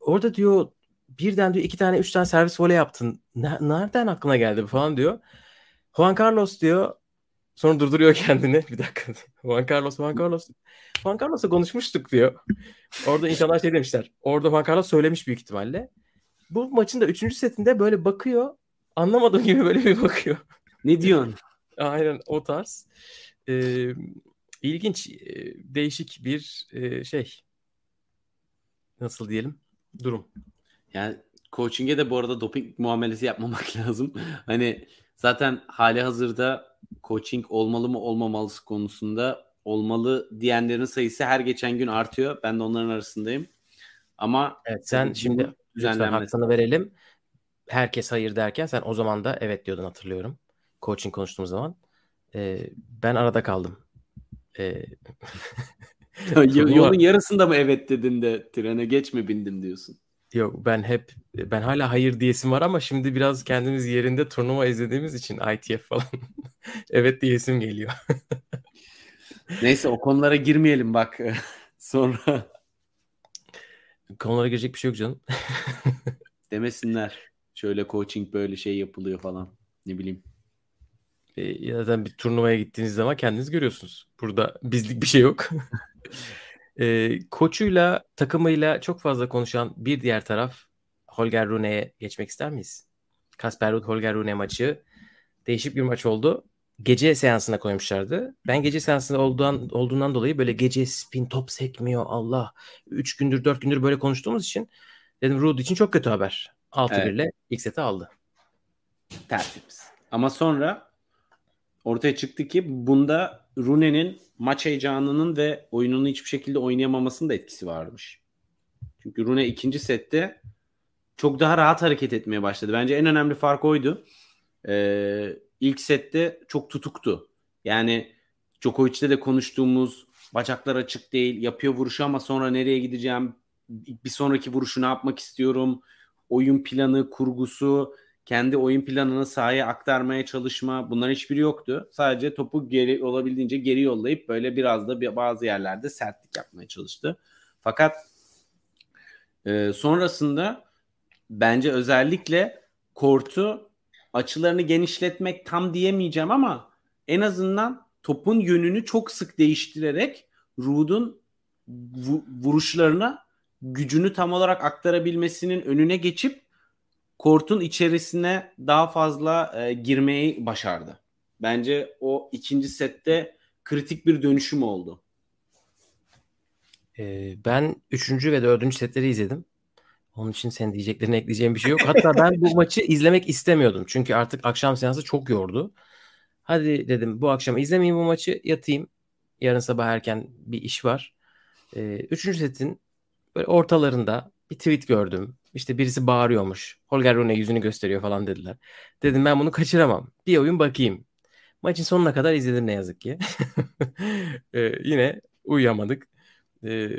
Orada diyor birden diyor iki tane üç tane servis voley yaptın. nereden aklına geldi falan diyor. Juan Carlos diyor sonra durduruyor kendini. Bir dakika. Juan Carlos, Juan Carlos. Juan Carlos'la konuşmuştuk diyor. Orada insanlar şey demişler. Orada Juan Carlos söylemiş büyük ihtimalle. Bu maçın da üçüncü setinde böyle bakıyor. Anlamadığım gibi böyle bir bakıyor. Ne diyorsun? Aynen o tarz. Ee, ilginç, değişik bir e, şey. Nasıl diyelim? Durum. Yani coaching'e de bu arada doping muamelesi yapmamak lazım. hani zaten hali hazırda coaching olmalı mı olmamalısı konusunda olmalı diyenlerin sayısı her geçen gün artıyor. Ben de onların arasındayım. Ama evet, sen şimdi lütfen hakkını verelim. Herkes hayır derken sen o zaman da evet diyordun hatırlıyorum. Coaching konuştuğumuz zaman. Ee, ben arada kaldım. Ee... Yolun yarısında mı evet dedin de trene geç mi bindim diyorsun? Yok ben hep ben hala hayır diyesim var ama şimdi biraz kendimiz yerinde turnuva izlediğimiz için ITF falan evet diyesim geliyor. Neyse o konulara girmeyelim bak sonra. Konulara girecek bir şey yok canım. Demesinler. Şöyle coaching böyle şey yapılıyor falan. Ne bileyim. E, zaten bir turnuvaya gittiğiniz zaman kendiniz görüyorsunuz. Burada bizlik bir şey yok. E, koçuyla, takımıyla çok fazla konuşan bir diğer taraf Holger Rune'ye geçmek ister miyiz? Kasper Ruud Holger Rune maçı değişik bir maç oldu. Gece seansına koymuşlardı. Ben gece seansında olduğundan, olduğundan dolayı böyle gece spin top sekmiyor Allah. 3 gündür 4 gündür böyle konuştuğumuz için dedim Ruud için çok kötü haber. 6-1 evet. ilk seti aldı. Tertemiz. Ama sonra ortaya çıktı ki bunda Rune'nin maç heyecanının ve oyununu hiçbir şekilde oynayamamasının da etkisi varmış. Çünkü Rune ikinci sette çok daha rahat hareket etmeye başladı. Bence en önemli fark oydu. Ee, ilk sette çok tutuktu. Yani Djokovic'te de konuştuğumuz bacaklar açık değil, yapıyor vuruşu ama sonra nereye gideceğim, bir sonraki vuruşu ne yapmak istiyorum, oyun planı, kurgusu, kendi oyun planını sahaya aktarmaya çalışma bunların hiçbiri yoktu. Sadece topu geri olabildiğince geri yollayıp böyle biraz da bazı yerlerde sertlik yapmaya çalıştı. Fakat e, sonrasında bence özellikle kortu açılarını genişletmek tam diyemeyeceğim ama en azından topun yönünü çok sık değiştirerek Ruud'un vuruşlarına gücünü tam olarak aktarabilmesinin önüne geçip kortun içerisine daha fazla e, girmeyi başardı. Bence o ikinci sette kritik bir dönüşüm oldu. Ee, ben üçüncü ve dördüncü setleri izledim. Onun için senin diyeceklerine ekleyeceğim bir şey yok. Hatta ben bu maçı izlemek istemiyordum. Çünkü artık akşam seansı çok yordu. Hadi dedim bu akşam izlemeyeyim bu maçı yatayım. Yarın sabah erken bir iş var. Ee, üçüncü setin böyle ortalarında bir tweet gördüm. İşte birisi bağırıyormuş. Holger Rune yüzünü gösteriyor falan dediler. Dedim ben bunu kaçıramam. Bir oyun bakayım. Maçın sonuna kadar izledim ne yazık ki. ee, yine uyuyamadık. Ee,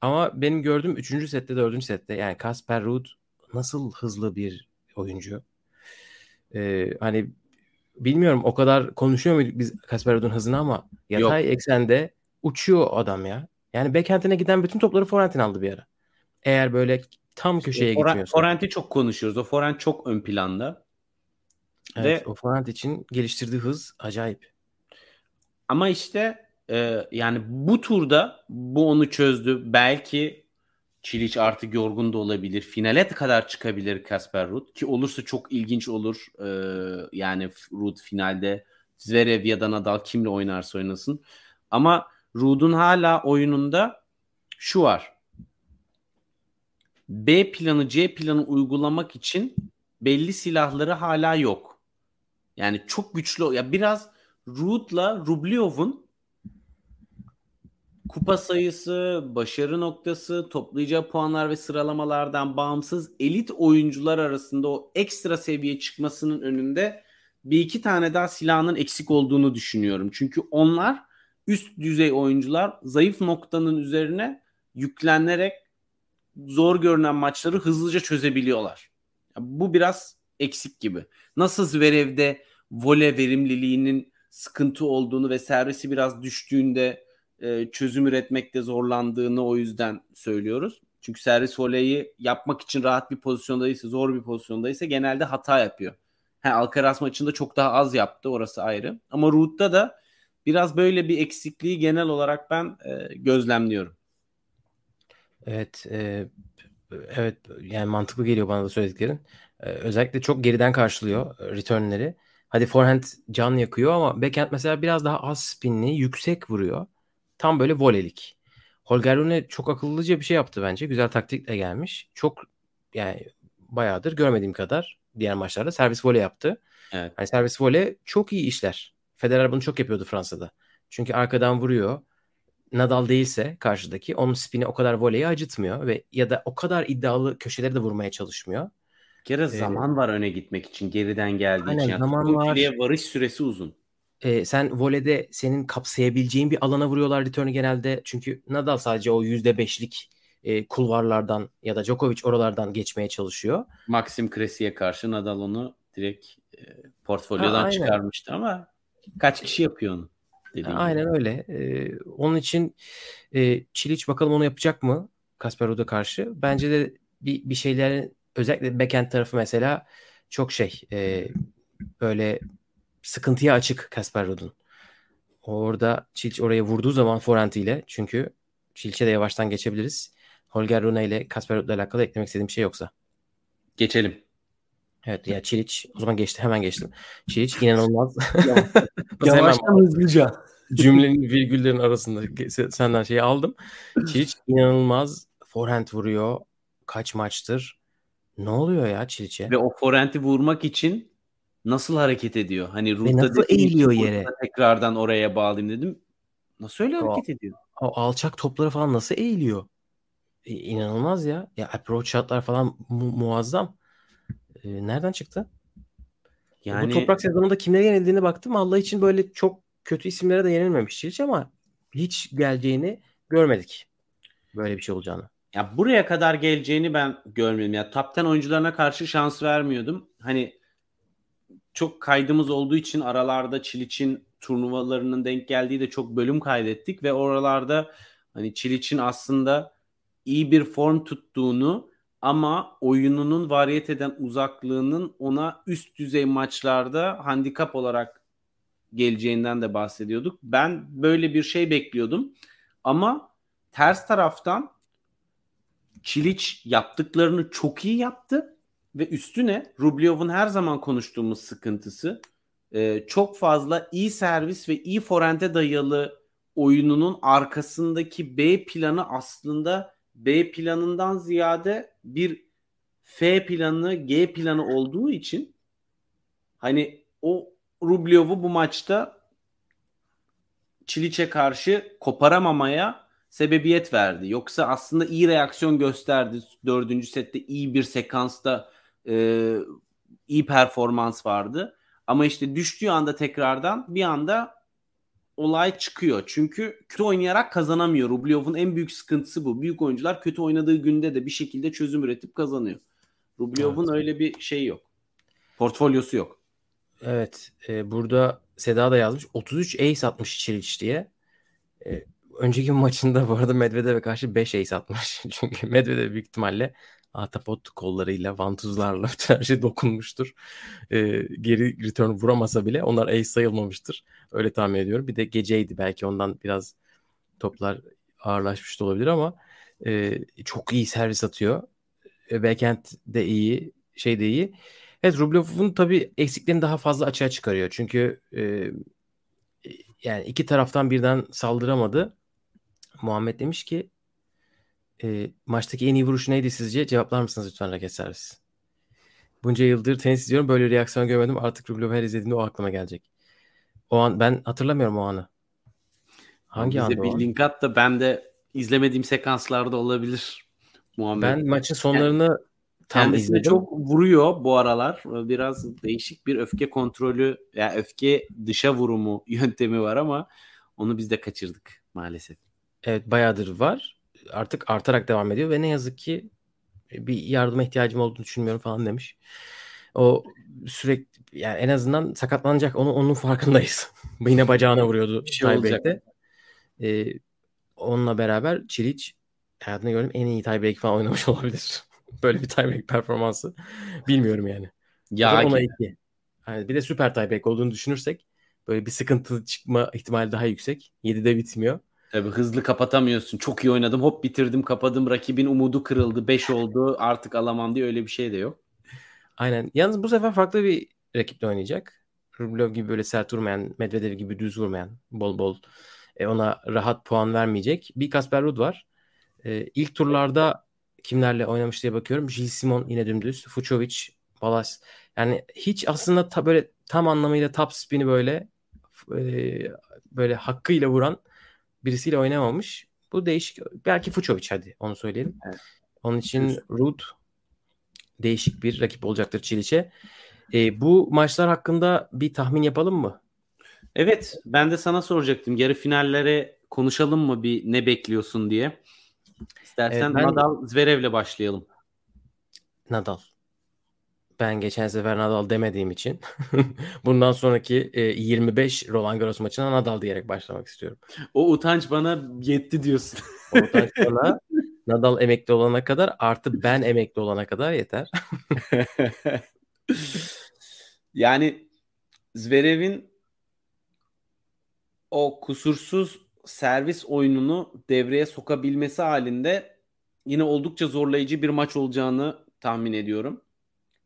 ama benim gördüğüm 3. sette 4. sette yani Kasper Ruud nasıl hızlı bir oyuncu. Ee, hani bilmiyorum o kadar konuşuyor muyduk biz Kasper Ruud'un hızını ama yatay Yok. eksende uçuyor adam ya. Yani backhand'ine giden bütün topları forehand'ine aldı bir ara. Eğer böyle tam köşeye işte, gitmiyorsa. Forehand'i çok konuşuyoruz. O forehand çok ön planda. Evet, Ve o forehand için geliştirdiği hız acayip. Ama işte e, yani bu turda bu onu çözdü. Belki Çiliç artık yorgun da olabilir. Finale kadar çıkabilir Kasper Ruud ki olursa çok ilginç olur. Ee, yani Ruud finalde Zverev ya da Nadal kimle oynarsa oynasın. Ama Ruud'un hala oyununda şu var. B planı C planı uygulamak için belli silahları hala yok. Yani çok güçlü ya biraz Ruud'la Rublyov'un kupa sayısı, başarı noktası, toplayacağı puanlar ve sıralamalardan bağımsız elit oyuncular arasında o ekstra seviye çıkmasının önünde bir iki tane daha silahının eksik olduğunu düşünüyorum. Çünkü onlar üst düzey oyuncular zayıf noktanın üzerine yüklenerek zor görünen maçları hızlıca çözebiliyorlar. Bu biraz eksik gibi. Nasıl Zverev'de vole verimliliğinin sıkıntı olduğunu ve servisi biraz düştüğünde e, çözüm üretmekte zorlandığını o yüzden söylüyoruz. Çünkü servis voleyi yapmak için rahat bir pozisyondaysa, zor bir pozisyondaysa genelde hata yapıyor. He, Alcaraz maçında çok daha az yaptı orası ayrı. Ama Ruud'da da biraz böyle bir eksikliği genel olarak ben e, gözlemliyorum. Evet, e, evet yani mantıklı geliyor bana da söylediklerin. E, özellikle çok geriden karşılıyor e, returnleri. Hadi forehand can yakıyor ama backhand mesela biraz daha az spinli, yüksek vuruyor. Tam böyle volelik. Holger Rune çok akıllıca bir şey yaptı bence. Güzel taktikle gelmiş. Çok yani bayağıdır görmediğim kadar diğer maçlarda servis voley yaptı. Evet. Yani servis voley çok iyi işler. Federer bunu çok yapıyordu Fransa'da. Çünkü arkadan vuruyor. Nadal değilse karşıdaki onun spini o kadar voleyi acıtmıyor ve ya da o kadar iddialı köşeleri de vurmaya çalışmıyor. Kere ee, zaman var öne gitmek için geriden geldiği aynen, için. Yani zaman var. varış süresi uzun e, sen voleyde senin kapsayabileceğin bir alana vuruyorlar return'ü genelde. Çünkü Nadal sadece o %5'lik e, kulvarlardan ya da Djokovic oralardan geçmeye çalışıyor. Maxim Kresi'ye karşı Nadal onu direkt e, portfolyodan ha, çıkarmıştı ama kaç kişi yapıyor onu? Aynen gibi. öyle. Ee, onun için e, Çiliç bakalım onu yapacak mı Kasper Ruud'a karşı? Bence de bir, bir şeylerin özellikle backhand tarafı mesela çok şey e, böyle sıkıntıya açık Kasper Ruud'un. Orada Çilç oraya vurduğu zaman forehand ile çünkü Çilç'e de yavaştan geçebiliriz. Holger Rune ile Kasper Ruud'la alakalı eklemek istediğim bir şey yoksa. Geçelim. Evet ya Çiliç o zaman geçti hemen geçtim. Çiliç inanılmaz. Yavaştan hızlıca. Cümlenin virgüllerin arasında senden şeyi aldım. Çiliç inanılmaz forehand vuruyor. Kaç maçtır. Ne oluyor ya Çiliç'e? Ve o forehand'i vurmak için nasıl hareket ediyor? Hani ruhta nasıl eğiliyor yere? Tekrardan oraya bağlayayım dedim. Nasıl öyle o, hareket ediyor? O alçak topları falan nasıl eğiliyor? E, inanılmaz ya. Ya approach shotlar falan mu- muazzam. E, nereden çıktı? Yani bu toprak sezonunda kimlere yenildiğine baktım. Allah için böyle çok kötü isimlere de yenilmemiş hiç ama hiç geleceğini görmedik. Böyle bir şey olacağını. Ya buraya kadar geleceğini ben görmedim. Ya top 10 oyuncularına karşı şans vermiyordum. Hani çok kaydımız olduğu için aralarda Çiliç'in turnuvalarının denk geldiği de çok bölüm kaydettik ve oralarda hani Çiliç'in aslında iyi bir form tuttuğunu ama oyununun variyet eden uzaklığının ona üst düzey maçlarda handikap olarak geleceğinden de bahsediyorduk. Ben böyle bir şey bekliyordum. Ama ters taraftan Çiliç yaptıklarını çok iyi yaptı ve üstüne Rublyov'un her zaman konuştuğumuz sıkıntısı e, çok fazla iyi servis ve iyi forente dayalı oyununun arkasındaki B planı aslında B planından ziyade bir F planı, G planı olduğu için hani o Rublyov'u bu maçta Çiliç'e karşı koparamamaya sebebiyet verdi. Yoksa aslında iyi reaksiyon gösterdi. Dördüncü sette iyi bir sekansta e, iyi performans vardı. Ama işte düştüğü anda tekrardan bir anda olay çıkıyor. Çünkü kötü oynayarak kazanamıyor. Rublyov'un en büyük sıkıntısı bu. Büyük oyuncular kötü oynadığı günde de bir şekilde çözüm üretip kazanıyor. Rublyov'un evet. öyle bir şeyi yok. Portfolyosu yok. Evet. E, burada Seda da yazmış. 33 ace atmış Çiliç diye. E, önceki maçında bu arada Medvedev'e karşı 5 ace atmış. Çünkü Medvedev büyük ihtimalle Atapot kollarıyla, vantuzlarla her şey dokunmuştur. Ee, geri return vuramasa bile onlar ace sayılmamıştır. Öyle tahmin ediyorum. Bir de geceydi belki ondan biraz toplar ağırlaşmış da olabilir ama e, çok iyi servis atıyor. E, backhand de iyi, şey de iyi. Evet Rublev'in tabii eksiklerini daha fazla açığa çıkarıyor. Çünkü e, yani iki taraftan birden saldıramadı. Muhammed demiş ki e, maçtaki en iyi vuruş neydi sizce? Cevaplar mısınız lütfen raket servis. Bunca yıldır tenis izliyorum. Böyle bir reaksiyon görmedim. Artık Rublev her izlediğimde o aklıma gelecek. O an ben hatırlamıyorum o anı. Hangi Bize anda bir link at da ben de izlemediğim sekanslarda olabilir. Muhammed. Ben maçın sonlarını tam Kendisi izledim. çok vuruyor bu aralar. Biraz değişik bir öfke kontrolü, yani öfke dışa vurumu yöntemi var ama onu biz de kaçırdık maalesef. Evet bayağıdır var. Artık artarak devam ediyor ve ne yazık ki bir yardıma ihtiyacım olduğunu düşünmüyorum falan demiş. O sürekli yani en azından sakatlanacak onu onun farkındayız. Yine bacağına vuruyordu bir şey tiebreak'te. Ee, onunla beraber Çiliç hayatımda gördüğüm en iyi tiebreak falan oynamış olabilir. Böyle bir tiebreak performansı bilmiyorum yani. Ya ona iki. Yani bir de süper tiebreak olduğunu düşünürsek böyle bir sıkıntı çıkma ihtimali daha yüksek. 7'de bitmiyor. Tabii hızlı kapatamıyorsun. Çok iyi oynadım. Hop bitirdim kapadım. Rakibin umudu kırıldı. 5 oldu. Artık alamam diye öyle bir şey de yok. Aynen. Yalnız bu sefer farklı bir rakiple oynayacak. Rublev gibi böyle sert vurmayan, Medvedev gibi düz vurmayan, bol bol e, ona rahat puan vermeyecek. Bir Kasper Ruud var. E, ilk turlarda kimlerle oynamış diye bakıyorum. Gilles Simon yine dümdüz. Fucovic, Balas. Yani hiç aslında ta, böyle tam anlamıyla top spin'i böyle e, böyle hakkıyla vuran birisiyle oynamamış. Bu değişik. Belki Fucovic hadi onu söyleyelim. Evet. Onun için Ruud değişik bir rakip olacaktır Çiliç'e. E, bu maçlar hakkında bir tahmin yapalım mı? Evet ben de sana soracaktım. Yarı finallere konuşalım mı bir ne bekliyorsun diye. İstersen evet, ben... Nadal Zverev'le başlayalım. Nadal. Ben geçen sefer Nadal demediğim için bundan sonraki e, 25 Roland Garros maçına Nadal diyerek başlamak istiyorum. O utanç bana yetti diyorsun. o utanç bana Nadal emekli olana kadar artı ben emekli olana kadar yeter. yani Zverev'in o kusursuz servis oyununu devreye sokabilmesi halinde yine oldukça zorlayıcı bir maç olacağını tahmin ediyorum.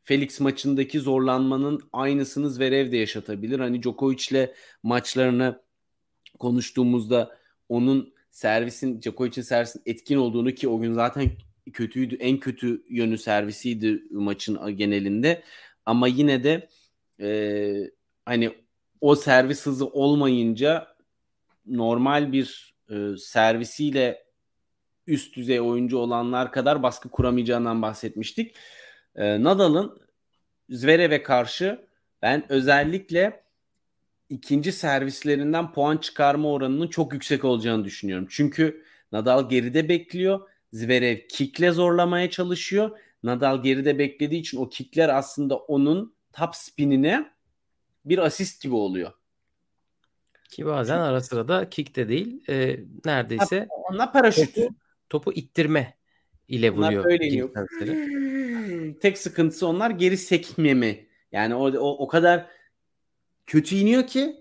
Felix maçındaki zorlanmanın aynısını Zverev de yaşatabilir. Hani Djokovic'le maçlarını konuştuğumuzda onun servisin Djokovic'in servisin etkin olduğunu ki o gün zaten kötüydü. En kötü yönü servisiydi maçın genelinde. Ama yine de e, hani o servis hızı olmayınca normal bir e, servisiyle üst düzey oyuncu olanlar kadar baskı kuramayacağından bahsetmiştik. E, Nadal'ın Zverev'e karşı ben özellikle ikinci servislerinden puan çıkarma oranının çok yüksek olacağını düşünüyorum. Çünkü Nadal geride bekliyor. Zverev kickle zorlamaya çalışıyor. Nadal geride beklediği için o kickler aslında onun top spinine bir asist gibi oluyor. Ki bazen ara sıra da kick de değil e, neredeyse onlar paraşüt. Topu, topu ittirme ile vuruyor. Tek sıkıntısı onlar geri sekmeme. Yani o, o, o kadar kötü iniyor ki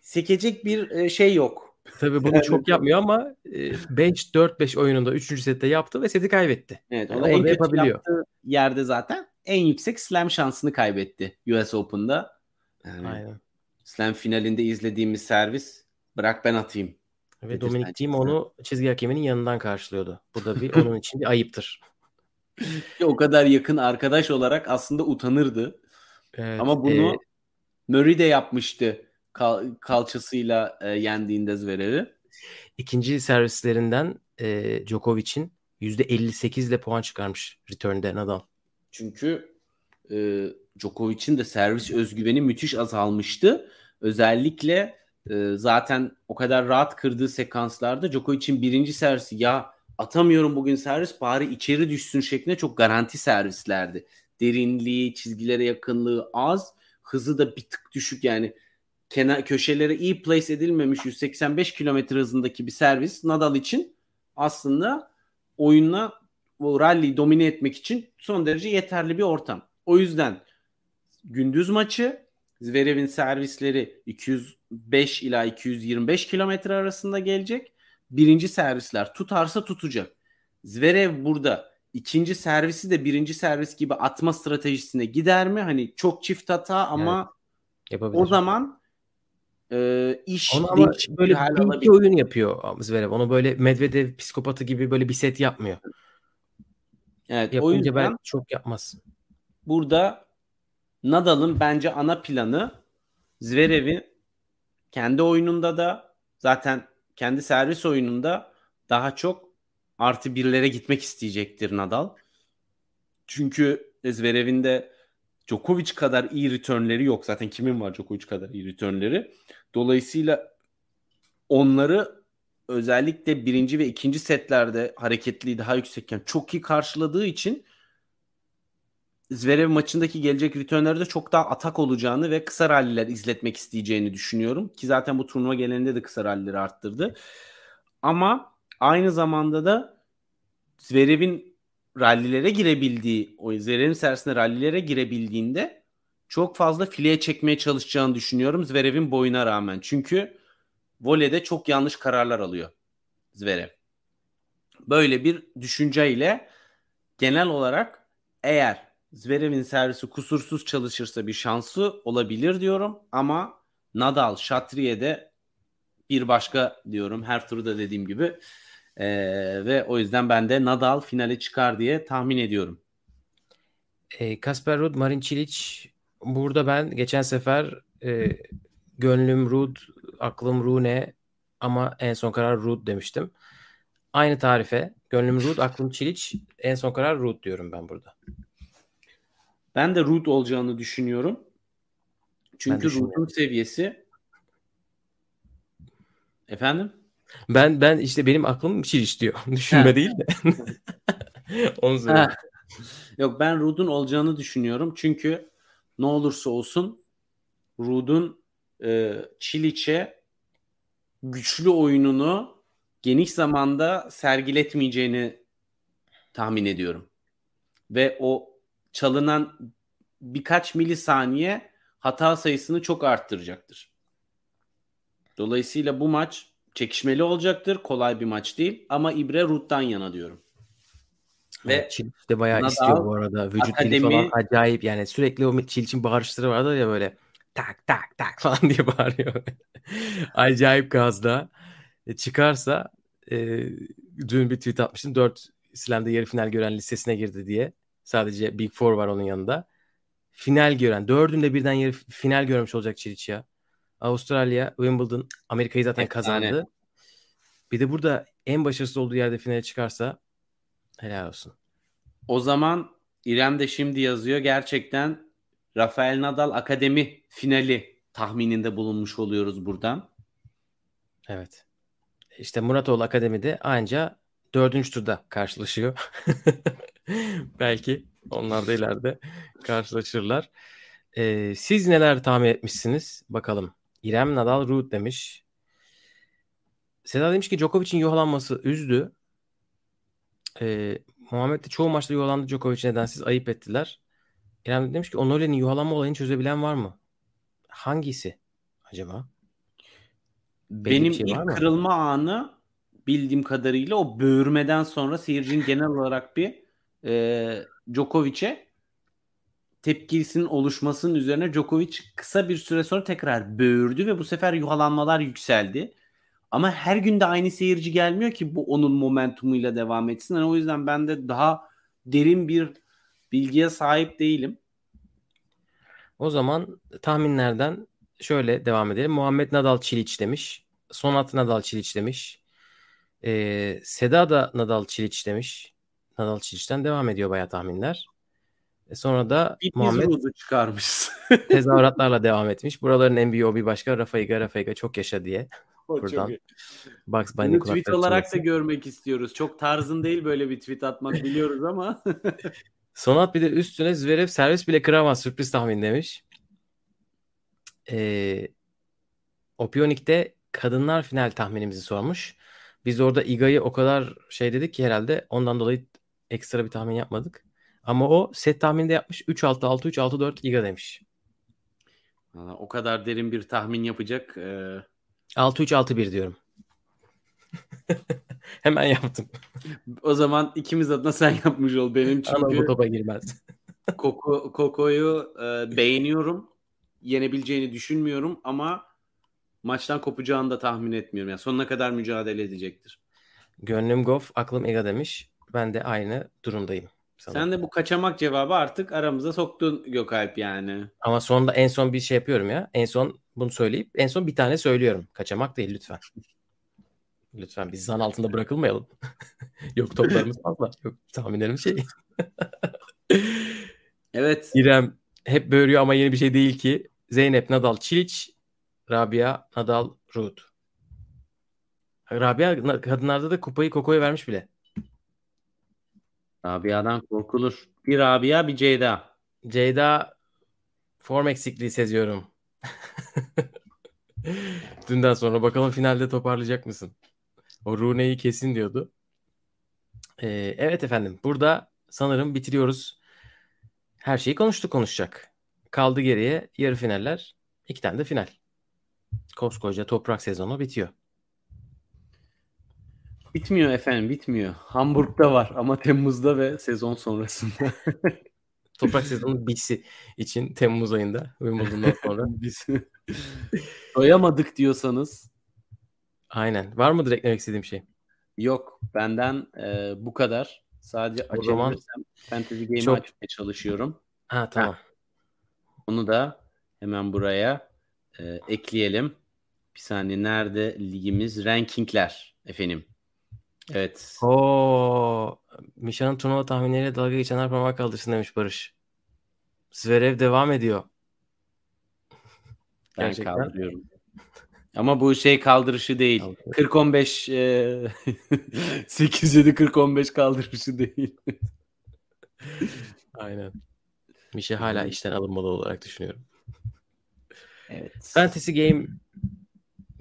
sekecek bir e, şey yok. Tabii bunu çok yapmıyor ama 5-4-5 e, oyununda 3. sette yaptı ve seti kaybetti. Evet, yani en kötü yapabiliyor. yaptığı yerde zaten en yüksek slam şansını kaybetti US Open'da. Yani Aynen. Slam finalinde izlediğimiz servis bırak ben atayım. Ve Dominik Thiem onu çizgi hakeminin yanından karşılıyordu. Bu da bir onun için bir ayıptır. o kadar yakın arkadaş olarak aslında utanırdı. Evet, Ama bunu e... Murray de yapmıştı kal- kalçasıyla e, yendiğinde Zverev'i. İkinci servislerinden e, Djokovic'in %58 ile puan çıkarmış return'de Nadal. Çünkü e, Djokovic'in de servis özgüveni müthiş azalmıştı. Özellikle e, zaten o kadar rahat kırdığı sekanslarda Djokovic'in birinci servisi ya atamıyorum bugün servis bari içeri düşsün şeklinde çok garanti servislerdi. Derinliği, çizgilere yakınlığı az, hızı da bir tık düşük yani kenar köşelere iyi place edilmemiş 185 km hızındaki bir servis Nadal için aslında oyuna bu rally'yi domine etmek için son derece yeterli bir ortam. O yüzden gündüz maçı Zverev'in servisleri 205 ila 225 kilometre arasında gelecek. Birinci servisler tutarsa tutacak. Zverev burada ikinci servisi de birinci servis gibi atma stratejisine gider mi? Hani çok çift hata ama evet. o zaman e, iş Onu ama böyle bir, bir oyun yapıyor Zverev. Onu böyle Medvedev psikopatı gibi böyle bir set yapmıyor. Evet, Yapınca o yüzden belki çok yapmaz. Burada Nadal'ın bence ana planı Zverev'in kendi oyununda da zaten kendi servis oyununda daha çok artı birlere gitmek isteyecektir Nadal. Çünkü Zverev'in de Djokovic kadar iyi returnleri yok. Zaten kimin var Djokovic kadar iyi returnleri. Dolayısıyla onları özellikle birinci ve ikinci setlerde hareketliği daha yüksekken çok iyi karşıladığı için Zverev maçındaki gelecek returnlerde çok daha atak olacağını ve kısa ralliler izletmek isteyeceğini düşünüyorum. Ki zaten bu turnuva genelinde de kısa rallileri arttırdı. Ama aynı zamanda da Zverev'in rallilere girebildiği, o Zverev'in serisinde rallilere girebildiğinde çok fazla fileye çekmeye çalışacağını düşünüyorum Zverev'in boyuna rağmen. Çünkü voleyde çok yanlış kararlar alıyor Zverev. Böyle bir düşünceyle genel olarak eğer Zverev'in servisi kusursuz çalışırsa bir şansı olabilir diyorum ama Nadal, Şatriye'de bir başka diyorum. Her turda dediğim gibi. Ee, ve o yüzden ben de Nadal finale çıkar diye tahmin ediyorum. Kasper Ruud, Marin Cilic burada ben geçen sefer e, gönlüm Ruud, aklım Rune ama en son karar Ruud demiştim. Aynı tarife gönlüm Ruud, aklım Cilic, en son karar Ruud diyorum ben burada. Ben de Ruud olacağını düşünüyorum. Çünkü Ruud'un seviyesi Efendim? Ben ben işte benim aklım Çiliç diyor. Düşünme değil de. Onu söyleyeyim. Yok ben Rud'un olacağını düşünüyorum. Çünkü ne olursa olsun Rud'un e, Çiliç'e güçlü oyununu geniş zamanda sergiletmeyeceğini tahmin ediyorum. Ve o çalınan birkaç milisaniye hata sayısını çok arttıracaktır. Dolayısıyla bu maç çekişmeli olacaktır. Kolay bir maç değil ama İbre Rut'tan yana diyorum. Ve evet, Çiliç de bayağı Nadal, istiyor bu arada. Vücut akademi... dili falan acayip yani sürekli o Çiliç'in bağırışları vardı ya böyle tak tak tak falan diye bağırıyor. acayip gazda. E, çıkarsa e, dün bir tweet atmıştım. 4 Slam'da yarı final gören listesine girdi diye. Sadece Big Four var onun yanında. Final gören. Dördünde birden yarı final görmüş olacak Çiliç ya. Avustralya, Wimbledon, Amerika'yı zaten kazandı. Yani. Bir de burada en başarısız olduğu yerde finale çıkarsa helal olsun. O zaman İrem de şimdi yazıyor. Gerçekten Rafael Nadal Akademi finali tahmininde bulunmuş oluyoruz buradan. Evet. İşte Muratoğlu Akademi'de anca dördüncü turda karşılaşıyor. Belki onlar da ileride karşılaşırlar. Ee, siz neler tahmin etmişsiniz? Bakalım. İrem Nadal Ruud demiş. Seda demiş ki Djokovic'in yuhalanması üzdü. Ee, Muhammed de çoğu maçta yuhalandı Djokovic nedensiz ayıp ettiler. İrem demiş ki Onole'nin yuhalanma olayını çözebilen var mı? Hangisi acaba? Belli Benim şey ilk kırılma anı bildiğim kadarıyla o böğürmeden sonra seyircinin genel olarak bir e, Djokovic'e tepkisinin oluşmasının üzerine Djokovic kısa bir süre sonra tekrar böğürdü ve bu sefer yuhalanmalar yükseldi. Ama her gün de aynı seyirci gelmiyor ki bu onun momentumuyla devam etsin. Yani o yüzden ben de daha derin bir bilgiye sahip değilim. O zaman tahminlerden şöyle devam edelim. Muhammed Nadal Çiliç demiş. Sonat Nadal Çiliç demiş. Ee, Seda da Nadal Çiliç demiş. Nadal Çiliç'ten devam ediyor bayağı tahminler. E sonra da İp Muhammed çıkarmış. tezahüratlarla devam etmiş. Buraların en büyüğü o bir başka Rafa Iga, Rafa Iga çok yaşa diye. O Buradan Bugs Bunny tweet olarak da görmek istiyoruz. Çok tarzın değil böyle bir tweet atmak biliyoruz ama. Sonat bir de üstüne Zverev servis bile kıramaz sürpriz tahmin demiş. Ee, Opionik'te kadınlar final tahminimizi sormuş. Biz orada Iga'yı o kadar şey dedik ki herhalde ondan dolayı ekstra bir tahmin yapmadık. Ama o set tahminde yapmış. 3-6-6, 3-6-4 Iga demiş. Valla O kadar derin bir tahmin yapacak. e, 6-3-6-1 diyorum. Hemen yaptım. o zaman ikimiz adına sen yapmış ol benim Ama bu çünkü topa girmez. Koko, Koko'yu e, beğeniyorum. Yenebileceğini düşünmüyorum ama maçtan kopacağını da tahmin etmiyorum. Yani sonuna kadar mücadele edecektir. Gönlüm Goff, aklım Iga demiş. Ben de aynı durumdayım. Sana. Sen de bu kaçamak cevabı artık aramıza soktun Gökalp yani. Ama sonunda en son bir şey yapıyorum ya. En son bunu söyleyip en son bir tane söylüyorum. Kaçamak değil lütfen. Lütfen biz zan altında bırakılmayalım. Yok toplarımız fazla. Yok tahminlerimiz şey. Evet. İrem hep böğürüyor ama yeni bir şey değil ki. Zeynep, Nadal, Çiliç, Rabia, Nadal, Ruud. Rabia kadınlarda da kupayı Koko'ya vermiş bile. Rabia'dan korkulur. Bir Rabia bir Ceyda. Ceyda form eksikliği seziyorum. Dünden sonra bakalım finalde toparlayacak mısın? O Rune'yi kesin diyordu. Ee, evet efendim. Burada sanırım bitiriyoruz. Her şeyi konuştuk konuşacak. Kaldı geriye yarı finaller. iki tane de final. Koskoca toprak sezonu bitiyor. Bitmiyor efendim bitmiyor. Hamburg'da var ama Temmuz'da ve sezon sonrasında. Toprak sezonu bitsi için Temmuz ayında Wimbledon'dan sonra. Biz doyamadık diyorsanız Aynen. Var mıdır eklemek istediğim şey? yok benden e, bu kadar. Sadece O zaman Fantasy Game'i çok- açmaya çalışıyorum. Ha tamam. Onu da hemen buraya e, ekleyelim. Bir saniye nerede ligimiz? Rankingler efendim. Evet. Oo, Mişa'nın turnuva tahminleriyle dalga geçenler parmak kaldırsın demiş Barış. Zverev devam ediyor. Ben Gerçekten. kaldırıyorum. Ama bu şey kaldırışı değil. Kaldırış. 40-15 e, 8-7-40-15 kaldırışı değil. Aynen. Mişa hala işten alınmalı olarak düşünüyorum. Evet. Fantasy Game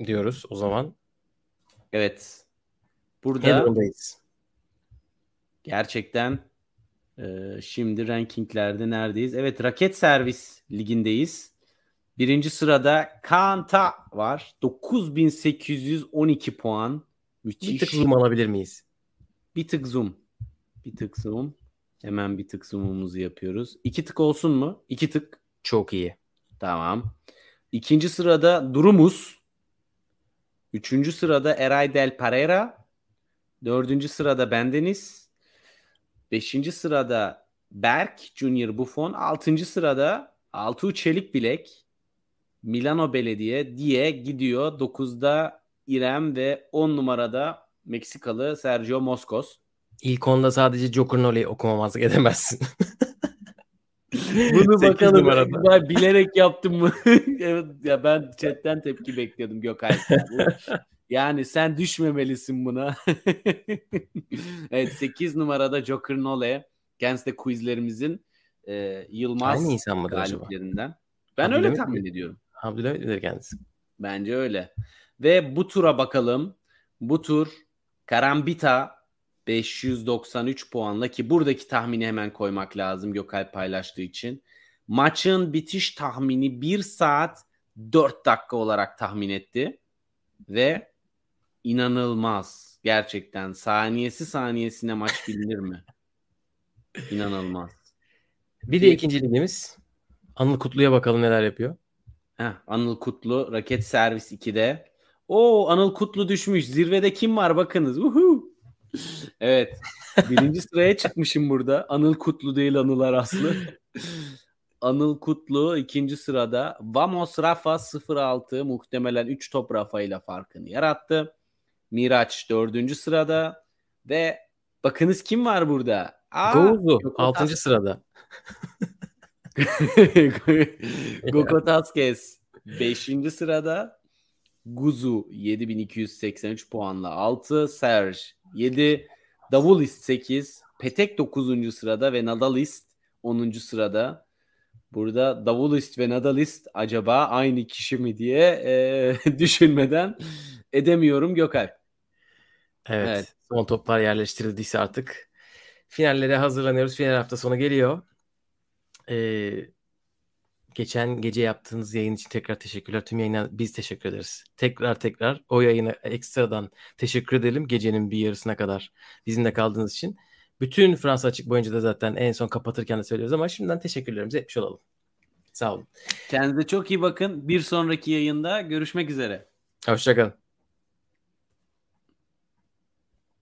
diyoruz o zaman. Evet. Burada öndeyiz. gerçekten e, şimdi rankinglerde neredeyiz? Evet raket servis ligindeyiz. Birinci sırada Kanta var. 9812 puan. Müthiş. Bir tık zoom alabilir miyiz? Bir tık zoom. Bir tık zoom. Hemen bir tık zoom'umuzu yapıyoruz. İki tık olsun mu? İki tık. Çok iyi. Tamam. İkinci sırada Durumuz. Üçüncü sırada Eray Del Pereira. Dördüncü sırada Bendeniz. Beşinci sırada Berk Junior Buffon. Altıncı sırada Altuğ Çelik Bilek. Milano Belediye diye gidiyor. Dokuzda İrem ve on numarada Meksikalı Sergio Moskos. İlk onda sadece Joker Nolly'i okumamazlık edemezsin. Bunu bakalım ben bilerek yaptım mı? evet ya ben chatten tepki bekliyordum Gökay. yani sen düşmemelisin buna. evet 8 numarada Joker Nole. Kendisi de quizlerimizin e, Yılmaz Aynı insan mıdır acaba? galiplerinden. Ben Abdülhamit öyle mi? tahmin ediyorum. Abdülhamit midir kendisi? Bence öyle. Ve bu tura bakalım. Bu tur Karambita 593 puanla ki buradaki tahmini hemen koymak lazım Gökalp paylaştığı için. Maçın bitiş tahmini 1 saat 4 dakika olarak tahmin etti. Ve inanılmaz. Gerçekten saniyesi saniyesine maç bilinir mi? İnanılmaz. Bir de ikinci ligimiz. Anıl Kutlu'ya bakalım neler yapıyor. Heh, Anıl Kutlu raket servis 2'de. Oo Anıl Kutlu düşmüş. Zirvede kim var bakınız. Uhu. Evet. Birinci sıraya çıkmışım burada. Anıl Kutlu değil Anıl Araslı. Anıl Kutlu ikinci sırada. Vamos Rafa 06 muhtemelen 3 top Rafa ile farkını yarattı. Miraç dördüncü sırada ve bakınız kim var burada? Aa, Gozu 6. sırada. Goko Taskes 5. sırada. Guzu 7283 puanla 6. Serge 7. Davulist 8. Petek 9. sırada ve Nadalist 10. sırada. Burada Davulist ve Nadalist acaba aynı kişi mi diye e, düşünmeden edemiyorum Gökalp. Evet. Evet. Son toplar yerleştirildiyse artık finallere hazırlanıyoruz. Final hafta sonu geliyor. Ee, geçen gece yaptığınız yayın için tekrar teşekkürler. Tüm yayına biz teşekkür ederiz. Tekrar tekrar o yayına ekstradan teşekkür edelim. Gecenin bir yarısına kadar bizimle kaldığınız için. Bütün Fransa açık boyunca da zaten en son kapatırken de söylüyoruz ama şimdiden teşekkürlerimizi etmiş olalım. Sağ olun. Kendinize çok iyi bakın. Bir sonraki yayında görüşmek üzere. Hoşçakalın.